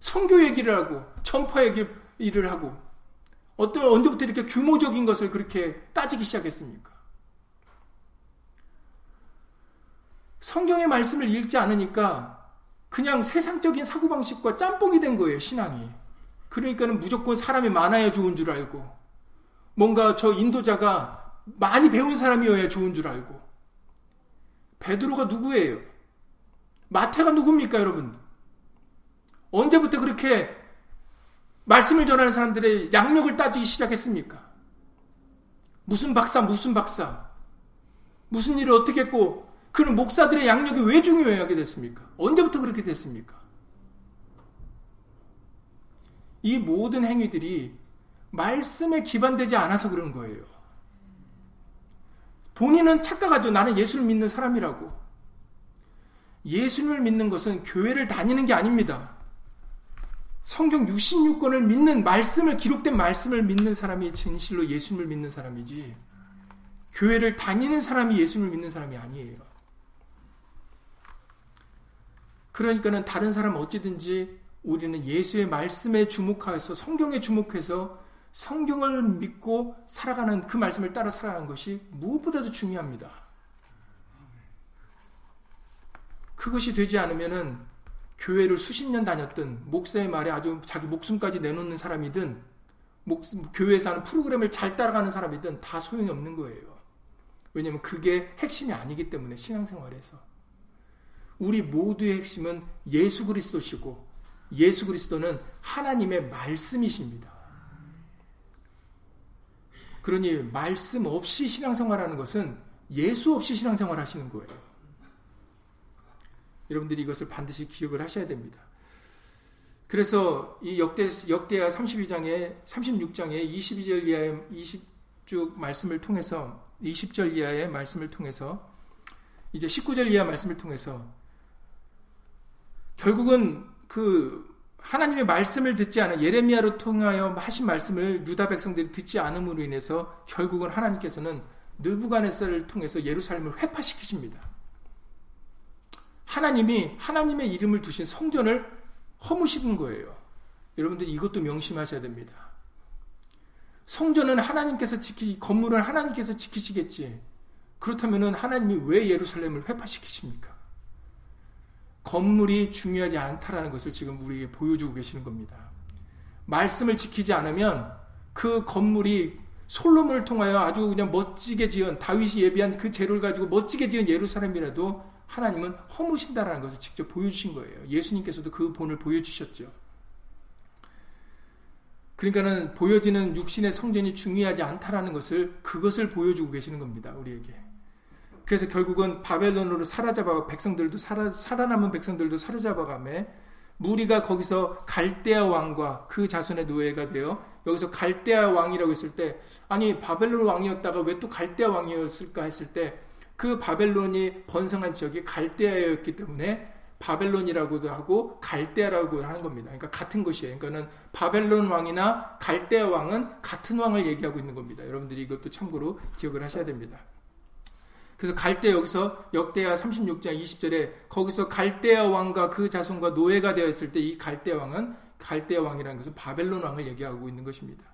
성교 얘기를 하고 전파 얘기를 일을 하고 어떤 언제부터 이렇게 규모적인 것을 그렇게 따지기 시작했습니까? 성경의 말씀을 읽지 않으니까 그냥 세상적인 사고방식과 짬뽕이 된 거예요, 신앙이. 그러니까는 무조건 사람이 많아야 좋은 줄 알고, 뭔가 저 인도자가 많이 배운 사람이어야 좋은 줄 알고, 베드로가 누구예요? 마태가 누굽니까, 여러분? 언제부터 그렇게 말씀을 전하는 사람들의 양력을 따지기 시작했습니까? 무슨 박사, 무슨 박사, 무슨 일을 어떻게 했고, 그런 목사들의 양력이 왜 중요하게 됐습니까? 언제부터 그렇게 됐습니까? 이 모든 행위들이 말씀에 기반되지 않아서 그런 거예요. 본인은 착각하죠. 나는 예수를 믿는 사람이라고. 예수님을 믿는 것은 교회를 다니는 게 아닙니다. 성경 66권을 믿는 말씀을 기록된 말씀을 믿는 사람이 진실로 예수님을 믿는 사람이지 교회를 다니는 사람이 예수님을 믿는 사람이 아니에요. 그러니까는 다른 사람 어찌든지 우리는 예수의 말씀에 주목해서 성경에 주목해서 성경을 믿고 살아가는 그 말씀을 따라 살아가는 것이 무엇보다도 중요합니다. 그것이 되지 않으면은 교회를 수십 년 다녔든 목사의 말에 아주 자기 목숨까지 내놓는 사람이든 목, 교회에서 하는 프로그램을 잘 따라가는 사람이든 다 소용이 없는 거예요. 왜냐하면 그게 핵심이 아니기 때문에 신앙생활에서 우리 모두의 핵심은 예수 그리스도시고 예수 그리스도는 하나님의 말씀이십니다. 그러니 말씀 없이 신앙생활하는 것은 예수 없이 신앙생활 하시는 거예요. 여러분들이 이것을 반드시 기억을 하셔야 됩니다. 그래서 이 역대 역대하 32장에 36장에 22절 이하의 20쭉 말씀을 통해서 20절 이하의 말씀을 통해서 이제 19절 이하 말씀을 통해서 결국은 그 하나님의 말씀을 듣지 않은 예레미야로 통하여 하신 말씀을 유다 백성들이 듣지 않음으로 인해서 결국은 하나님께서는 느부갓네살을 통해서 예루살렘을 회파시키십니다. 하나님이 하나님의 이름을 두신 성전을 허무시는 거예요. 여러분들 이것도 명심하셔야 됩니다. 성전은 하나님께서 지키, 건물은 하나님께서 지키시겠지. 그렇다면 하나님이 왜 예루살렘을 회파시키십니까? 건물이 중요하지 않다라는 것을 지금 우리에게 보여주고 계시는 겁니다. 말씀을 지키지 않으면 그 건물이 솔로몬을 통하여 아주 그냥 멋지게 지은 다윗이 예비한 그 재료를 가지고 멋지게 지은 예루살렘이라도 하나님은 허무신다라는 것을 직접 보여주신 거예요. 예수님께서도 그 본을 보여주셨죠. 그러니까는 보여지는 육신의 성전이 중요하지 않다라는 것을 그것을 보여주고 계시는 겁니다. 우리에게. 그래서 결국은 바벨론으로 사로잡아 백성들도 살아, 살아남은 백성들도 사로잡아가매 무리가 거기서 갈대아 왕과 그 자손의 노예가 되어 여기서 갈대아 왕이라고 했을 때 아니 바벨론 왕이었다가 왜 또 갈대아 왕이었을까 했을 때 그 바벨론이 번성한 지역이 갈대아였기 때문에 바벨론이라고도 하고 갈대아라고 하는 겁니다. 그러니까 같은 것이에요. 그러니까는 바벨론 왕이나 갈대아 왕은 같은 왕을 얘기하고 있는 겁니다. 여러분들이 이것도 참고로 기억을 하셔야 됩니다. 그래서 갈대 여기서 역대하 36장 20절에 거기서 갈대아 왕과 그 자손과 노예가 되어 있을 때 이 갈대아 왕은 갈대아 왕이라는 것은 바벨론 왕을 얘기하고 있는 것입니다.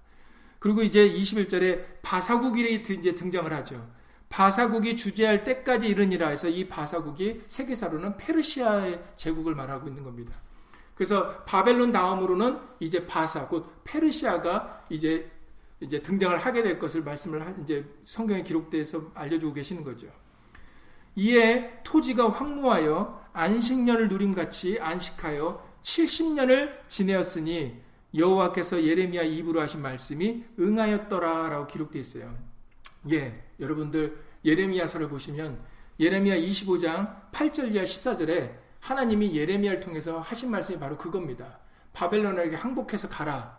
그리고 이제 21절에 바사국이 이제 등장을 하죠. 바사국이 주재할 때까지 이르니라 해서 이 바사국이 세계사로는 페르시아의 제국을 말하고 있는 겁니다. 그래서 바벨론 다음으로는 이제 바사 곧 페르시아가 이제 이제 등장을 하게 될 것을 말씀을 이제 성경에 기록돼서 알려주고 계시는 거죠. 이에 토지가 황무하여 안식년을 누림같이 안식하여 70년을 지내었으니 여호와께서 예레미야 입으로 하신 말씀이 응하였더라라고 기록되어 있어요. 예, 여러분들 예레미야서를 보시면 예레미야 25장 8절 이하 14절에 하나님이 예레미야를 통해서 하신 말씀이 바로 그겁니다. 바벨론에게 항복해서 가라.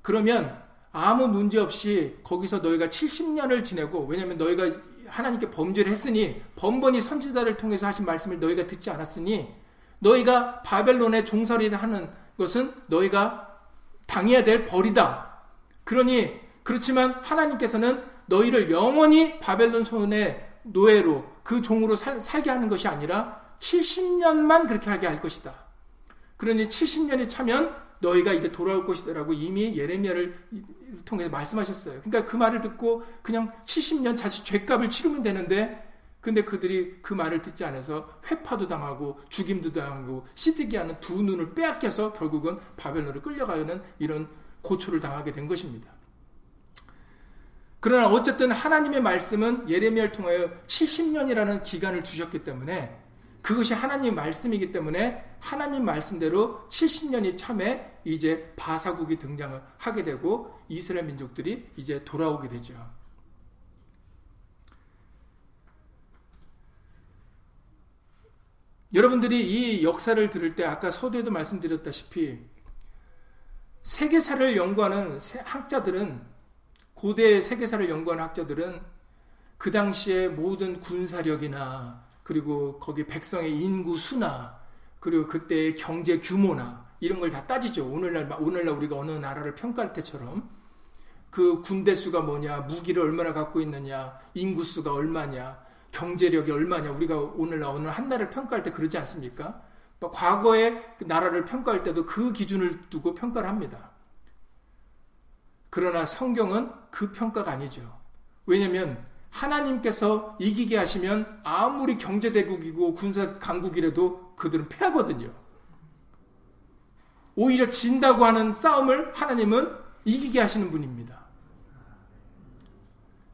그러면 아무 문제 없이 거기서 너희가 70년을 지내고 왜냐하면 너희가 하나님께 범죄를 했으니 번번이 선지자를 통해서 하신 말씀을 너희가 듣지 않았으니 너희가 바벨론에 종살이 하는 것은 너희가 당해야 될 벌이다. 그러니 그렇지만 하나님께서는 너희를 영원히 바벨론 손의 노예로 그 종으로 살, 살게 하는 것이 아니라 70년만 그렇게 하게 할 것이다. 그러니 70년이 차면 너희가 이제 돌아올 것이다라고 이미 예레미야를 통해서 말씀하셨어요. 그러니까 그 말을 듣고 그냥 70년 자식 죄값을 치르면 되는데 근데 그들이 그 말을 듣지 않아서 회파도 당하고 죽임도 당하고 시드게 하는 두 눈을 빼앗겨서 결국은 바벨론을 끌려가는 이런 고초를 당하게 된 것입니다. 그러나 어쨌든 하나님의 말씀은 예레미야를 통하여 70년이라는 기간을 주셨기 때문에 그것이 하나님의 말씀이기 때문에 하나님 말씀대로 70년이 참에 이제 바사국이 등장을 하게 되고 이스라엘 민족들이 이제 돌아오게 되죠. 여러분들이 이 역사를 들을 때 아까 서두에도 말씀드렸다시피 세계사를 연구하는 학자들은 고대 세계사를 연구하는 학자들은 그 당시에 모든 군사력이나 그리고 거기 백성의 인구 수나 그리고 그때의 경제 규모나 이런 걸 다 따지죠. 오늘날 오늘날 우리가 어느 나라를 평가할 때처럼 그 군대 수가 뭐냐, 무기를 얼마나 갖고 있느냐, 인구 수가 얼마냐, 경제력이 얼마냐 우리가 오늘 어느 한 나라를 평가할 때 그러지 않습니까? 뭐 과거의 나라를 평가할 때도 그 기준을 두고 평가를 합니다. 그러나 성경은 그 평가가 아니죠. 왜냐하면 하나님께서 이기게 하시면 아무리 경제대국이고 군사 강국이라도 그들은 패하거든요. 오히려 진다고 하는 싸움을 하나님은 이기게 하시는 분입니다.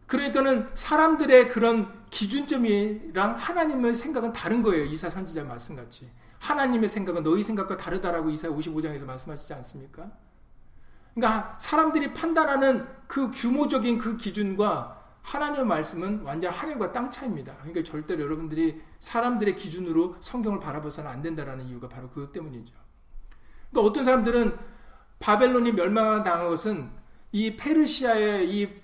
그러니까는 사람들의 그런 기준점이랑 하나님의 생각은 다른 거예요. 이사 선지자 말씀같이. 하나님의 생각은 너희 생각과 다르다라고 이사 55장에서 말씀하시지 않습니까? 그러니까 사람들이 판단하는 그 규모적인 그 기준과 하나님의 말씀은 완전 하늘과 땅 차이입니다. 그러니까 절대로 여러분들이 사람들의 기준으로 성경을 바라봐서는 안 된다라는 이유가 바로 그것 때문이죠. 그러니까 어떤 사람들은 바벨론이 멸망당한 것은 이 페르시아의 이,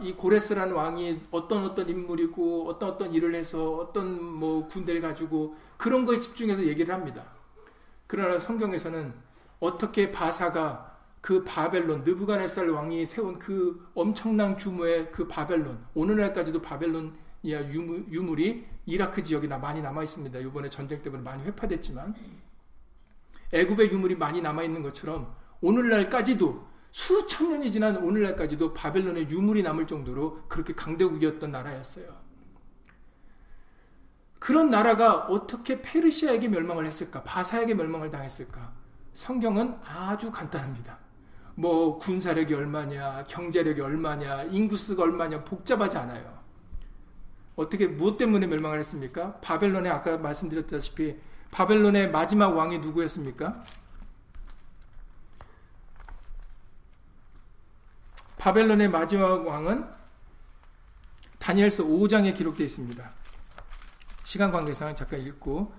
이 고레스라는 왕이 어떤 어떤 인물이고 어떤 어떤 일을 해서 어떤 뭐 군대를 가지고 그런 거에 집중해서 얘기를 합니다. 그러나 성경에서는 어떻게 바사가 그 바벨론 느부갓네살 왕이 세운 그 엄청난 규모의 그 바벨론 오늘날까지도 바벨론 이야 유물, 이 이라크 지역에 많이 남아 있습니다. 이번에 전쟁 때문에 많이 회파됐지만 애굽의 유물이 많이 남아 있는 것처럼 오늘날까지도 수천 년이 지난 오늘날까지도 바벨론의 유물이 남을 정도로 그렇게 강대국이었던 나라였어요. 그런 나라가 어떻게 페르시아에게 멸망을 했을까? 바사에게 멸망을 당했을까? 성경은 아주 간단합니다. 뭐 군사력이 얼마냐, 경제력이 얼마냐, 인구수가 얼마냐 복잡하지 않아요. 어떻게 무엇 때문에 멸망을 했습니까? 바벨론에 아까 말씀드렸다시피 바벨론의 마지막 왕이 누구였습니까? 바벨론의 마지막 왕은 다니엘서 5장에 기록되어 있습니다. 시간 관계상 잠깐 읽고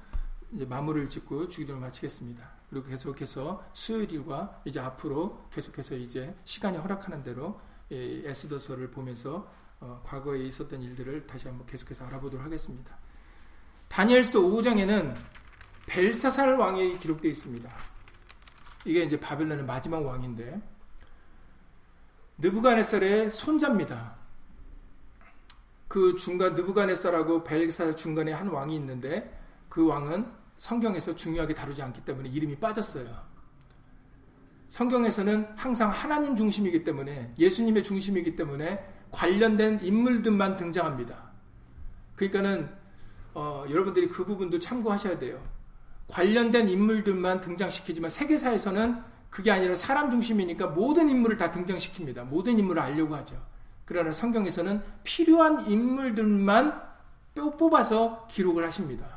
이제 마무리를 짓고 주기도를 마치겠습니다. 그리고 계속해서 수요일과 이제 앞으로 계속해서 이제 시간이 허락하는 대로 에스더서를 보면서 어, 과거에 있었던 일들을 다시 한번 계속해서 알아보도록 하겠습니다. 다니엘서 5장에는 벨사살 왕이 기록되어 있습니다. 이게 이제 바벨론의 마지막 왕인데 느부갓네살의 손자입니다. 그 중간 느부갓네살하고 벨사 중간에 한 왕이 있는데 그 왕은 성경에서 중요하게 다루지 않기 때문에 이름이 빠졌어요. 성경에서는 항상 하나님 중심이기 때문에 예수님의 중심이기 때문에 관련된 인물들만 등장합니다. 그러니까는 어, 여러분들이 그 부분도 참고하셔야 돼요. 관련된 인물들만 등장시키지만 세계사에서는 그게 아니라 사람 중심이니까 모든 인물을 다 등장시킵니다. 모든 인물을 알려고 하죠. 그러나 성경에서는 필요한 인물들만 뽑아서 기록을 하십니다.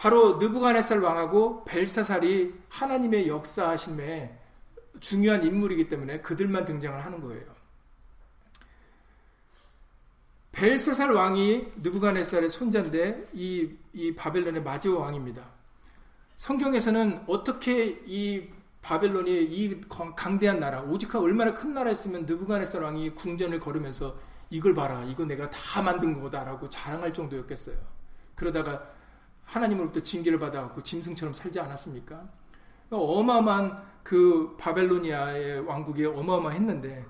바로 느부갓네살 왕하고 벨사살이 하나님의 역사하심에 중요한 인물이기 때문에 그들만 등장을 하는 거예요. 벨사살 왕이 느부갓네살의 손자인데 이, 이 바벨론의 마지막 왕입니다. 성경에서는 어떻게 이 바벨론이 이 강대한 나라, 오직하 얼마나 큰 나라였으면 느부갓네살 왕이 궁전을 걸으면서 이걸 봐라, 이거 내가 다 만든 거다라고 자랑할 정도였겠어요. 그러다가 하나님으로부터 징계를 받아갖고 짐승처럼 살지 않았습니까? 어마어마한 그 바벨로니아의 왕국이 어마어마했는데,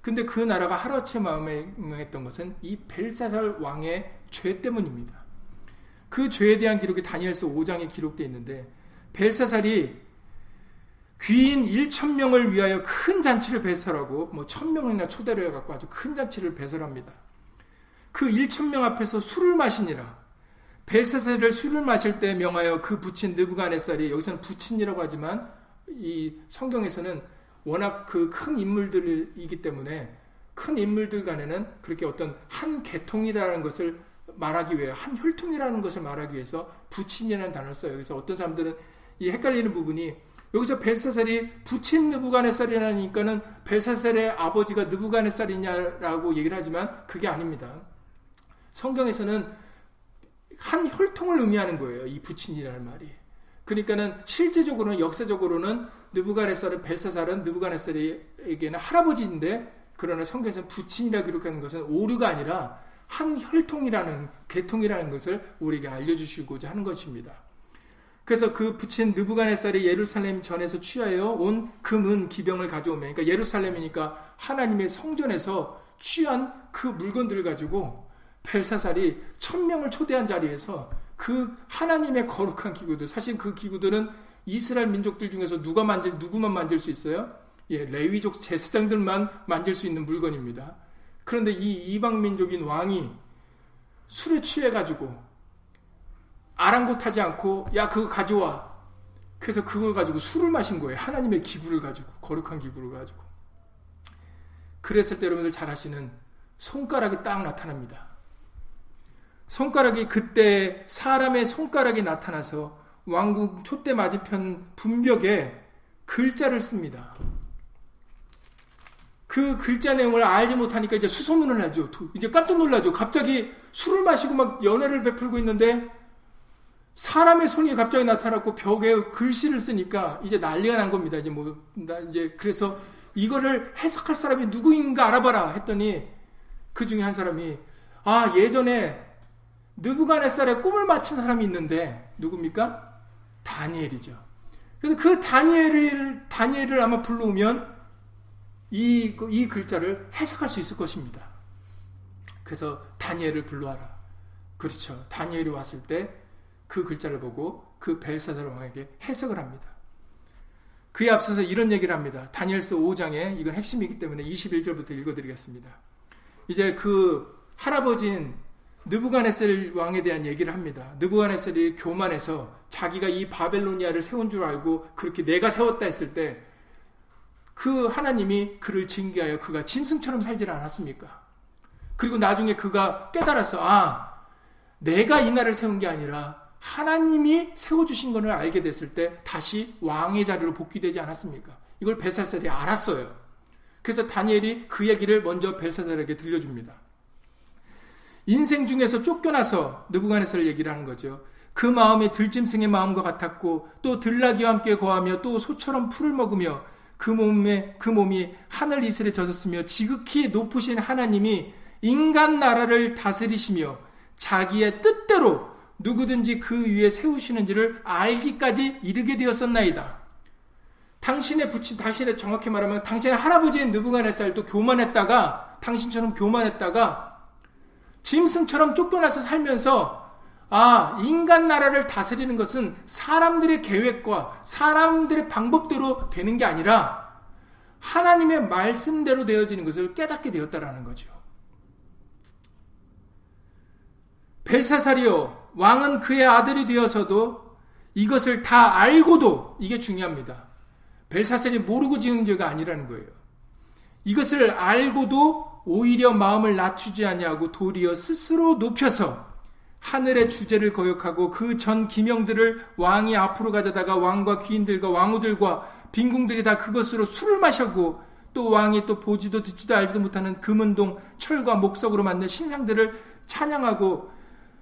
근데 그 나라가 하루아침에 망했던 것은 이 벨사살 왕의 죄 때문입니다. 그 죄에 대한 기록이 다니엘서 5장에 기록되어 있는데 벨사살이 귀인 1천 명을 위하여 큰 잔치를 배설하고 뭐 천명이나 초대를 해갖고 아주 큰 잔치를 배설합니다. 그 1천 명 앞에서 술을 마시니라. 벨사사를 술을 마실 때 명하여 그 부친 느부갓네살이 여기서는 부친이라고 하지만 이 성경에서는 워낙 그 큰 인물들이기 때문에 큰 인물들 간에는 그렇게 어떤 한 계통이라는 것을 말하기 위해 한 혈통이라는 것을 말하기 위해서 부친이라는 단어를 써요. 그래서 어떤 사람들은 이 헷갈리는 부분이 여기서 벨사살이 부친 느부갓네살이라니까는 벨사살의 아버지가 느부갓네살이냐라고 얘기를 하지만 그게 아닙니다. 성경에서는 한 혈통을 의미하는 거예요. 이 부친이라는 말이. 그러니까는 실제적으로는 역사적으로는 느부갓네살은 벨사살은 느부갓네살에게는 할아버지인데 그러나 성경에서는 부친이라 기록하는 것은 오류가 아니라 한 혈통이라는 계통이라는 것을 우리에게 알려주시고자 하는 것입니다. 그래서 그 부친 느부갓네살이 예루살렘 전에서 취하여 온 금은 기병을 가져오면 그러니까 예루살렘이니까 하나님의 성전에서 취한 그 물건들을 가지고 벨사살이 천명을 초대한 자리에서 그 하나님의 거룩한 기구들 사실 그 기구들은 이스라엘 민족들 중에서 누가 만질 누구만 만질 수 있어요? 예, 레위족 제사장들만 만질 수 있는 물건입니다. 그런데 이 이방 민족인 왕이 술에 취해 가지고 아랑곳하지 않고 야 그거 가져와. 그래서 그걸 가지고 술을 마신 거예요. 하나님의 기구를 가지고 거룩한 기구를 가지고. 그랬을 때 여러분들 잘 아시는 손가락이 딱 나타납니다. 손가락이 그때 사람의 손가락이 나타나서 왕국 촛대 맞은편 분벽에 글자를 씁니다. 그 글자 내용을 알지 못하니까 이제 수소문을 하죠. 이제 깜짝 놀라죠. 갑자기 술을 마시고 막 연애를 베풀고 있는데 사람의 손이 갑자기 나타났고 벽에 글씨를 쓰니까 이제 난리가 난 겁니다. 이제 뭐, 이제 그래서 이거를 해석할 사람이 누구인가 알아봐라 했더니 그 중에 한 사람이 아, 예전에 느부갓네살의 꿈을 맞춘 사람이 있는데 누굽니까? 다니엘이죠. 그래서 그 다니엘을 다니엘을 아마 불러오면 이, 이 글자를 해석할 수 있을 것입니다. 그래서 다니엘을 불러와라. 그렇죠. 다니엘이 왔을 때 그 글자를 보고 그 벨사살 왕에게 해석을 합니다. 그에 앞서서 이런 얘기를 합니다. 다니엘서 5장에 이건 핵심이기 때문에 21절부터 읽어드리겠습니다. 이제 그 할아버지인 느부갓네살 왕에 대한 얘기를 합니다. 느부갓네살이 교만해서 자기가 이 바벨로니아를 세운 줄 알고 그렇게 내가 세웠다 했을 때 그 하나님이 그를 징계하여 그가 짐승처럼 살지 않았습니까? 그리고 나중에 그가 깨달았어. 아, 내가 이 나라를 세운 게 아니라 하나님이 세워주신 것을 알게 됐을 때 다시 왕의 자리로 복귀되지 않았습니까? 이걸 벨사살이 알았어요. 그래서 다니엘이 그 얘기를 먼저 벨사살에게 들려줍니다. 인생 중에서 쫓겨나서 느부갓네살 얘기를 하는 거죠. 그 마음이 들짐승의 마음과 같았고 또 들나귀와 함께 거하며 또 소처럼 풀을 먹으며 그 몸에 그 몸이 하늘 이슬에 젖었으며 지극히 높으신 하나님이 인간 나라를 다스리시며 자기의 뜻대로 누구든지 그 위에 세우시는지를 알기까지 이르게 되었었나이다. 당신의 부친, 당신의 정확히 말하면 당신의 할아버지의 느부갓네살도 교만했다가 당신처럼 교만했다가 짐승처럼 쫓겨나서 살면서 아, 인간 나라를 다스리는 것은 사람들의 계획과 사람들의 방법대로 되는 게 아니라 하나님의 말씀대로 되어지는 것을 깨닫게 되었다라는 거죠. 벨사살이요 왕은 그의 아들이 되어서도 이것을 다 알고도 이게 중요합니다. 벨사셀이 모르고 지은 죄가 아니라는 거예요. 이것을 알고도 오히려 마음을 낮추지 아니하고 도리어 스스로 높여서 하늘의 주제를 거역하고 그 전 기명들을 왕이 앞으로 가져다가 왕과 귀인들과 왕후들과 빈궁들이 다 그것으로 술을 마셨고 또 왕이 또 보지도 듣지도 알지도 못하는 금은동 철과 목석으로 만든 신상들을 찬양하고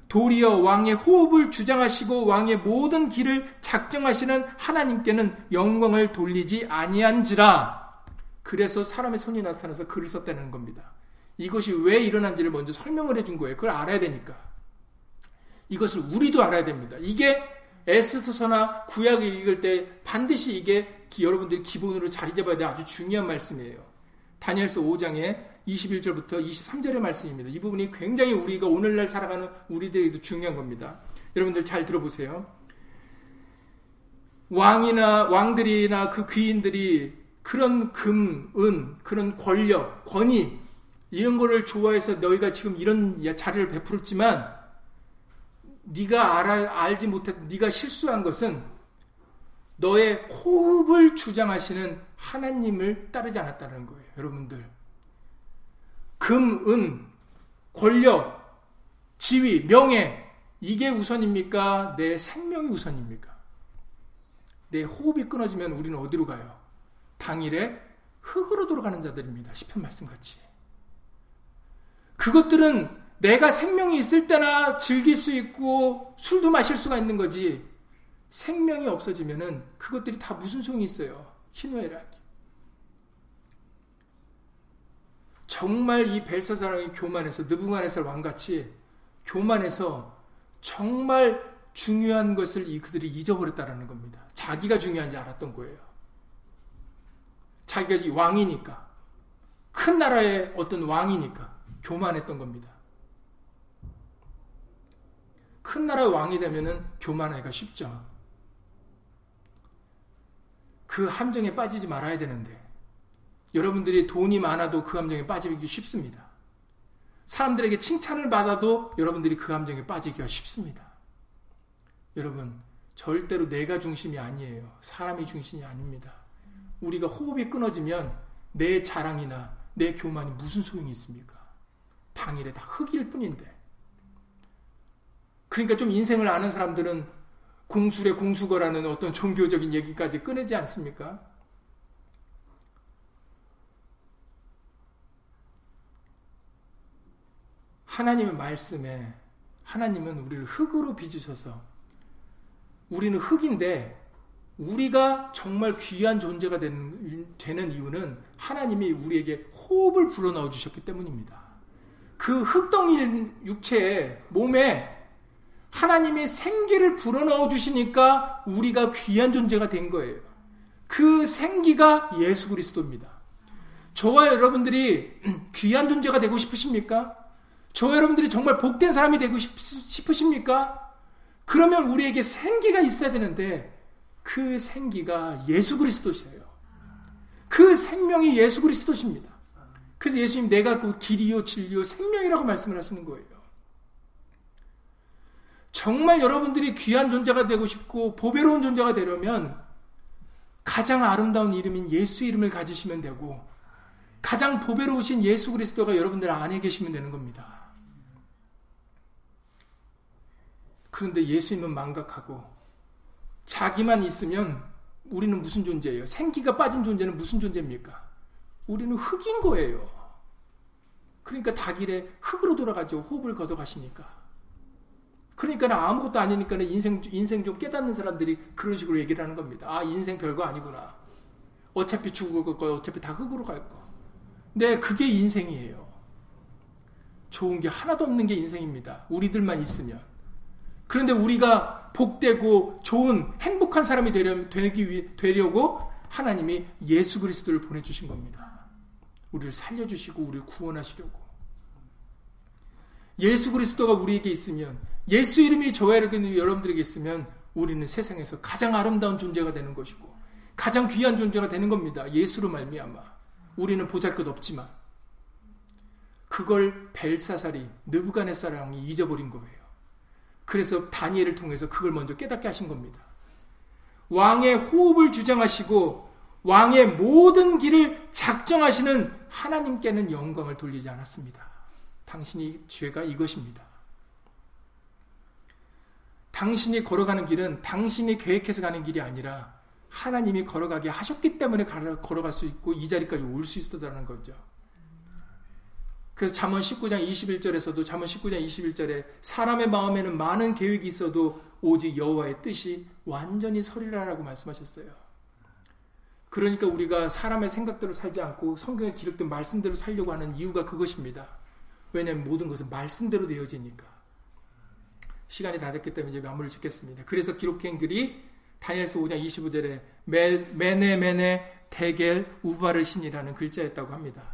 도리어 왕의 호흡을 주장하시고 왕의 모든 길을 작정하시는 하나님께는 영광을 돌리지 아니한지라. 그래서 사람의 손이 나타나서 글을 썼다는 겁니다. 이것이 왜 일어난지를 먼저 설명을 해준 거예요. 그걸 알아야 되니까. 이것을 우리도 알아야 됩니다. 이게 에스더서나 구약을 읽을 때 반드시 이게 여러분들이 기본으로 자리 잡아야 될 아주 중요한 말씀이에요. 다니엘서 5장에 21절부터 23절의 말씀입니다. 이 부분이 굉장히 우리가 오늘날 살아가는 우리들에게도 중요한 겁니다. 여러분들 잘 들어보세요. 왕이나 왕들이나 그 귀인들이 그런 금, 은, 그런 권력, 권위 이런 거를 좋아해서 너희가 지금 이런 자리를 베풀었지만 네가 알아 알지 못했 네가 실수한 것은 너의 호흡을 주장하시는 하나님을 따르지 않았다는 거예요. 여러분들. 금, 은, 권력, 지위, 명예 이게 우선입니까? 내 생명이 우선입니까? 내 호흡이 끊어지면 우리는 어디로 가요? 당일에 흙으로 돌아가는 자들입니다. 시편 말씀같이. 그것들은 내가 생명이 있을 때나 즐길 수 있고 술도 마실 수가 있는 거지. 생명이 없어지면은 그것들이 다 무슨 소용이 있어요? 희노애락이. 정말 이 벨사사랑이 교만해서 느부갓네살 왕같이 교만해서 정말 중요한 것을 이 그들이 잊어버렸다라는 겁니다. 자기가 중요한지 알았던 거예요. 자기가 왕이니까 큰 나라의 어떤 왕이니까 교만했던 겁니다. 큰 나라의 왕이 되면은 교만하기가 쉽죠. 그 함정에 빠지지 말아야 되는데 여러분들이 돈이 많아도 그 함정에 빠지기 쉽습니다. 사람들에게 칭찬을 받아도 여러분들이 그 함정에 빠지기가 쉽습니다. 여러분, 절대로 내가 중심이 아니에요. 사람이 중심이 아닙니다. 우리가 호흡이 끊어지면 내 자랑이나 내 교만이 무슨 소용이 있습니까? 당일에 다 흙일 뿐인데. 그러니까 좀 인생을 아는 사람들은 공술의 공수거라는 어떤 종교적인 얘기까지 꺼내지 않습니까? 하나님의 말씀에 하나님은 우리를 흙으로 빚으셔서 우리는 흙인데 우리가 정말 귀한 존재가 되는, 되는 이유는 하나님이 우리에게 호흡을 불어넣어 주셨기 때문입니다. 그 흙덩이 육체에 몸에 하나님의 생기를 불어넣어 주시니까 우리가 귀한 존재가 된 거예요. 그 생기가 예수 그리스도입니다. 저와 여러분들이 *clears throat* 귀한 존재가 되고 싶으십니까? 저와 여러분들이 정말 복된 사람이 되고 싶으십니까? 그러면 우리에게 생기가 있어야 되는데 그 생기가 예수 그리스도시에요. 그 생명이 예수 그리스도십니다. 그래서 예수님 내가 그 길이요 진리요 생명이라고 말씀을 하시는 거예요. 정말 여러분들이 귀한 존재가 되고 싶고 보배로운 존재가 되려면 가장 아름다운 이름인 예수 이름을 가지시면 되고 가장 보배로우신 예수 그리스도가 여러분들 안에 계시면 되는 겁니다. 그런데 예수님은 망각하고 자기만 있으면 우리는 무슨 존재예요? 생기가 빠진 존재는 무슨 존재입니까? 우리는 흙인 거예요. 그러니까 닭일에 흙으로 돌아가죠. 호흡을 걷어가시니까. 그러니까 아무것도 아니니까 인생, 인생 좀 깨닫는 사람들이 그런 식으로 얘기를 하는 겁니다. 아, 인생 별거 아니구나. 어차피 죽을 거, 어차피 다 흙으로 갈 거. 네, 그게 인생이에요. 좋은 게 하나도 없는 게 인생입니다. 우리들만 있으면. 그런데 우리가 복되고 좋은 행복한 사람이 되려, 되기 위해, 되려고 하나님이 예수 그리스도를 보내주신 겁니다. 우리를 살려주시고 우리를 구원하시려고. 예수 그리스도가 우리에게 있으면 예수 이름이 저와 여러분들에게 있으면 우리는 세상에서 가장 아름다운 존재가 되는 것이고 가장 귀한 존재가 되는 겁니다. 예수로 말미암아. 우리는 보잘것 없지만 그걸 벨사살이 느부갓네살 왕이 잊어버린 거예요. 그래서 다니엘을 통해서 그걸 먼저 깨닫게 하신 겁니다. 왕의 호흡을 주장하시고 왕의 모든 길을 작정하시는 하나님께는 영광을 돌리지 않았습니다. 당신이 죄가 이것입니다. 당신이 걸어가는 길은 당신이 계획해서 가는 길이 아니라 하나님이 걸어가게 하셨기 때문에 걸어갈 수 있고 이 자리까지 올 수 있었다는 거죠. 그래서 잠언 19장 21절에서도 잠언 19장 21절에 사람의 마음에는 많은 계획이 있어도 오직 여호와의 뜻이 완전히 서리라라고 말씀하셨어요. 그러니까 우리가 사람의 생각대로 살지 않고 성경에 기록된 말씀대로 살려고 하는 이유가 그것입니다. 왜냐하면 모든 것은 말씀대로 되어지니까. 시간이 다 됐기 때문에 이제 마무리를 짓겠습니다. 그래서 기록한 글이 다니엘서 5장 25절에 메네 메네 대겔 우바르신이라는 글자였다고 합니다.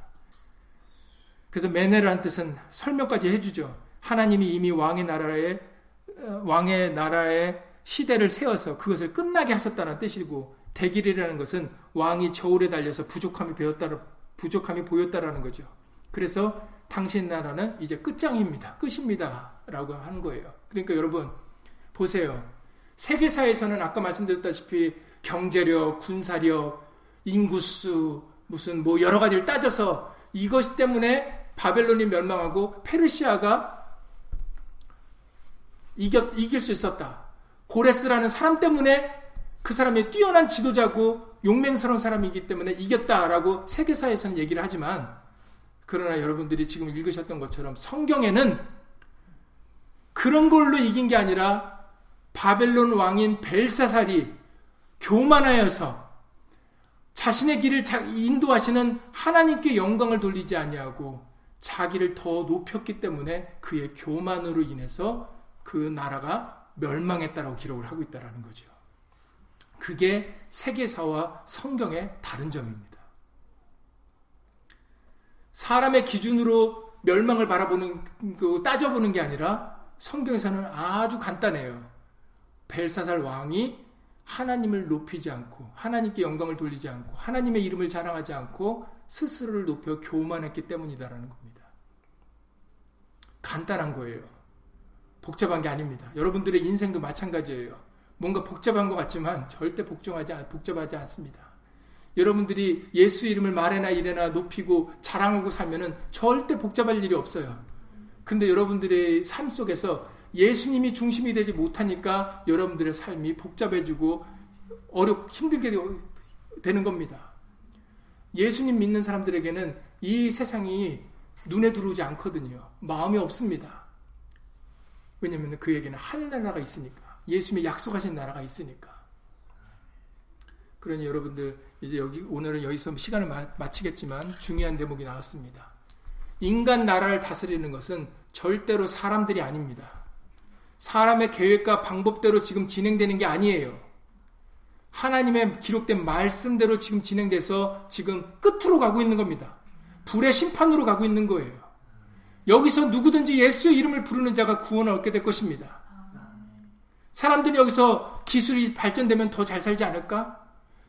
그래서 메네라는 뜻은 설명까지 해주죠. 하나님이 이미 왕의 나라에 어, 왕의 나라에 시대를 세워서 그것을 끝나게 하셨다는 뜻이고 대길이라는 것은 왕이 저울에 달려서 부족함이 배웠다 부족함이 보였다라는 거죠. 그래서 당신 나라는 이제 끝장입니다. 끝입니다 라고 하는 거예요. 그러니까 여러분 보세요. 세계사에서는 아까 말씀드렸다시피 경제력, 군사력, 인구수 무슨 뭐 여러 가지를 따져서 이것 때문에 바벨론이 멸망하고 페르시아가 이겼, 이길 수 있었다. 고레스라는 사람 때문에 그 사람이 뛰어난 지도자고 용맹스러운 사람이기 때문에 이겼다라고 세계사에서는 얘기를 하지만 그러나 여러분들이 지금 읽으셨던 것처럼 성경에는 그런 걸로 이긴 게 아니라 바벨론 왕인 벨사살이 교만하여서 자신의 길을 인도하시는 하나님께 영광을 돌리지 아니하고 자기를 더 높였기 때문에 그의 교만으로 인해서 그 나라가 멸망했다라고 기록을 하고 있다라는 거죠. 그게 세계사와 성경의 다른 점입니다. 사람의 기준으로 멸망을 바라보는 그 따져보는 게 아니라 성경에서는 아주 간단해요. 벨사살 왕이 하나님을 높이지 않고 하나님께 영광을 돌리지 않고 하나님의 이름을 자랑하지 않고 스스로를 높여 교만했기 때문이다라는 겁니다. 간단한 거예요. 복잡한 게 아닙니다. 여러분들의 인생도 마찬가지예요. 뭔가 복잡한 것 같지만 절대 복종하지, 복잡하지 않습니다. 여러분들이 예수 이름을 말해나 이래나 높이고 자랑하고 살면은 절대 복잡할 일이 없어요. 근데 여러분들의 삶 속에서 예수님이 중심이 되지 못하니까 여러분들의 삶이 복잡해지고 어렵, 힘들게 되는 겁니다. 예수님 믿는 사람들에게는 이 세상이 눈에 들어오지 않거든요. 마음이 없습니다. 왜냐하면 그에게는 하늘나라가 있으니까. 예수님이 약속하신 나라가 있으니까. 그러니 여러분들 이제 여기 오늘은 여기서 시간을 마, 치겠지만 중요한 대목이 나왔습니다. 인간 나라를 다스리는 것은 절대로 사람들이 아닙니다. 사람의 계획과 방법대로 지금 진행되는 게 아니에요. 하나님의 기록된 말씀대로 지금 진행돼서 지금 끝으로 가고 있는 겁니다. 불의 심판으로 가고 있는 거예요. 여기서 누구든지 예수의 이름을 부르는 자가 구원을 얻게 될 것입니다. 사람들이 여기서 기술이 발전되면 더 잘 살지 않을까?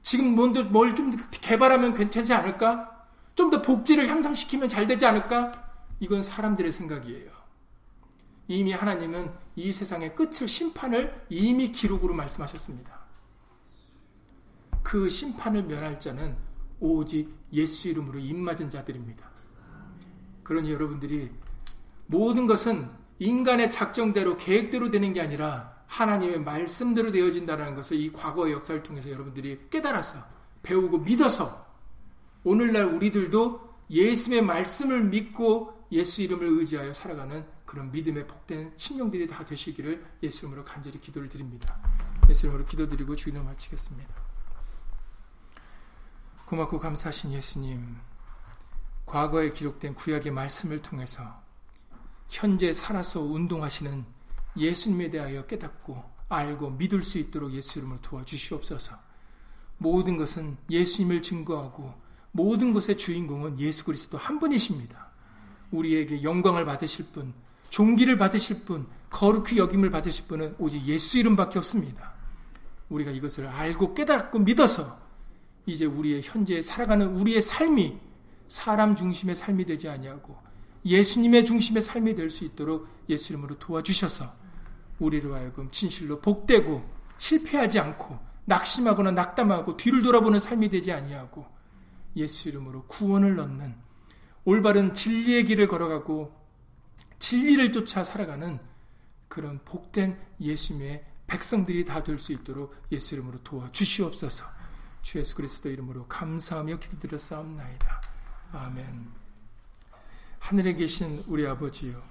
지금 뭘 좀 개발하면 괜찮지 않을까? 좀 더 복지를 향상시키면 잘 되지 않을까? 이건 사람들의 생각이에요. 이미 하나님은 이 세상의 끝을 심판을 이미 기록으로 말씀하셨습니다. 그 심판을 면할 자는 오직 예수 이름으로 입맞은 자들입니다. 그러니 여러분들이 모든 것은 인간의 작정대로 계획대로 되는 게 아니라 하나님의 말씀대로 되어진다는 것을 이 과거의 역사를 통해서 여러분들이 깨달아서 배우고 믿어서 오늘날 우리들도 예수의 말씀을 믿고 예수 이름을 의지하여 살아가는 그런 믿음의 복된 심령들이 다 되시기를 예수 이름으로 간절히 기도를 드립니다. 예수 이름으로 기도드리고 주인을 마치겠습니다. 고맙고 감사하신 예수님, 과거에 기록된 구약의 말씀을 통해서 현재 살아서 운동하시는 예수님에 대하여 깨닫고 알고 믿을 수 있도록 예수 이름으로 도와주시옵소서. 모든 것은 예수님을 증거하고 모든 것의 주인공은 예수 그리스도 한 분이십니다. 우리에게 영광을 받으실 분, 종기를 받으실 분, 거룩히 여김을 받으실 분은 오직 예수 이름밖에 없습니다. 우리가 이것을 알고 깨닫고 믿어서 이제 우리의 현재 살아가는 우리의 삶이 사람 중심의 삶이 되지 아니하고 예수님의 중심의 삶이 될 수 있도록 예수 이름으로 도와주셔서 우리로 하여금 진실로 복되고 실패하지 않고 낙심하거나 낙담하고 뒤를 돌아보는 삶이 되지 아니하고 예수 이름으로 구원을 얻는 올바른 진리의 길을 걸어가고 진리를 쫓아 살아가는 그런 복된 예수님의 백성들이 다 될 수 있도록 예수 이름으로 도와주시옵소서. 주 예수 그리스도 이름으로 감사하며 기도드렸사옵나이다. 아멘. 하늘에 계신 우리 아버지요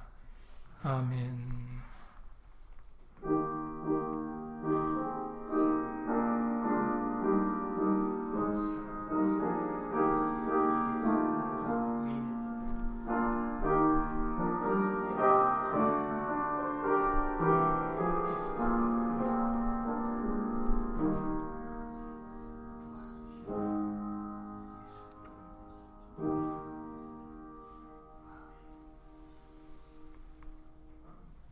아멘.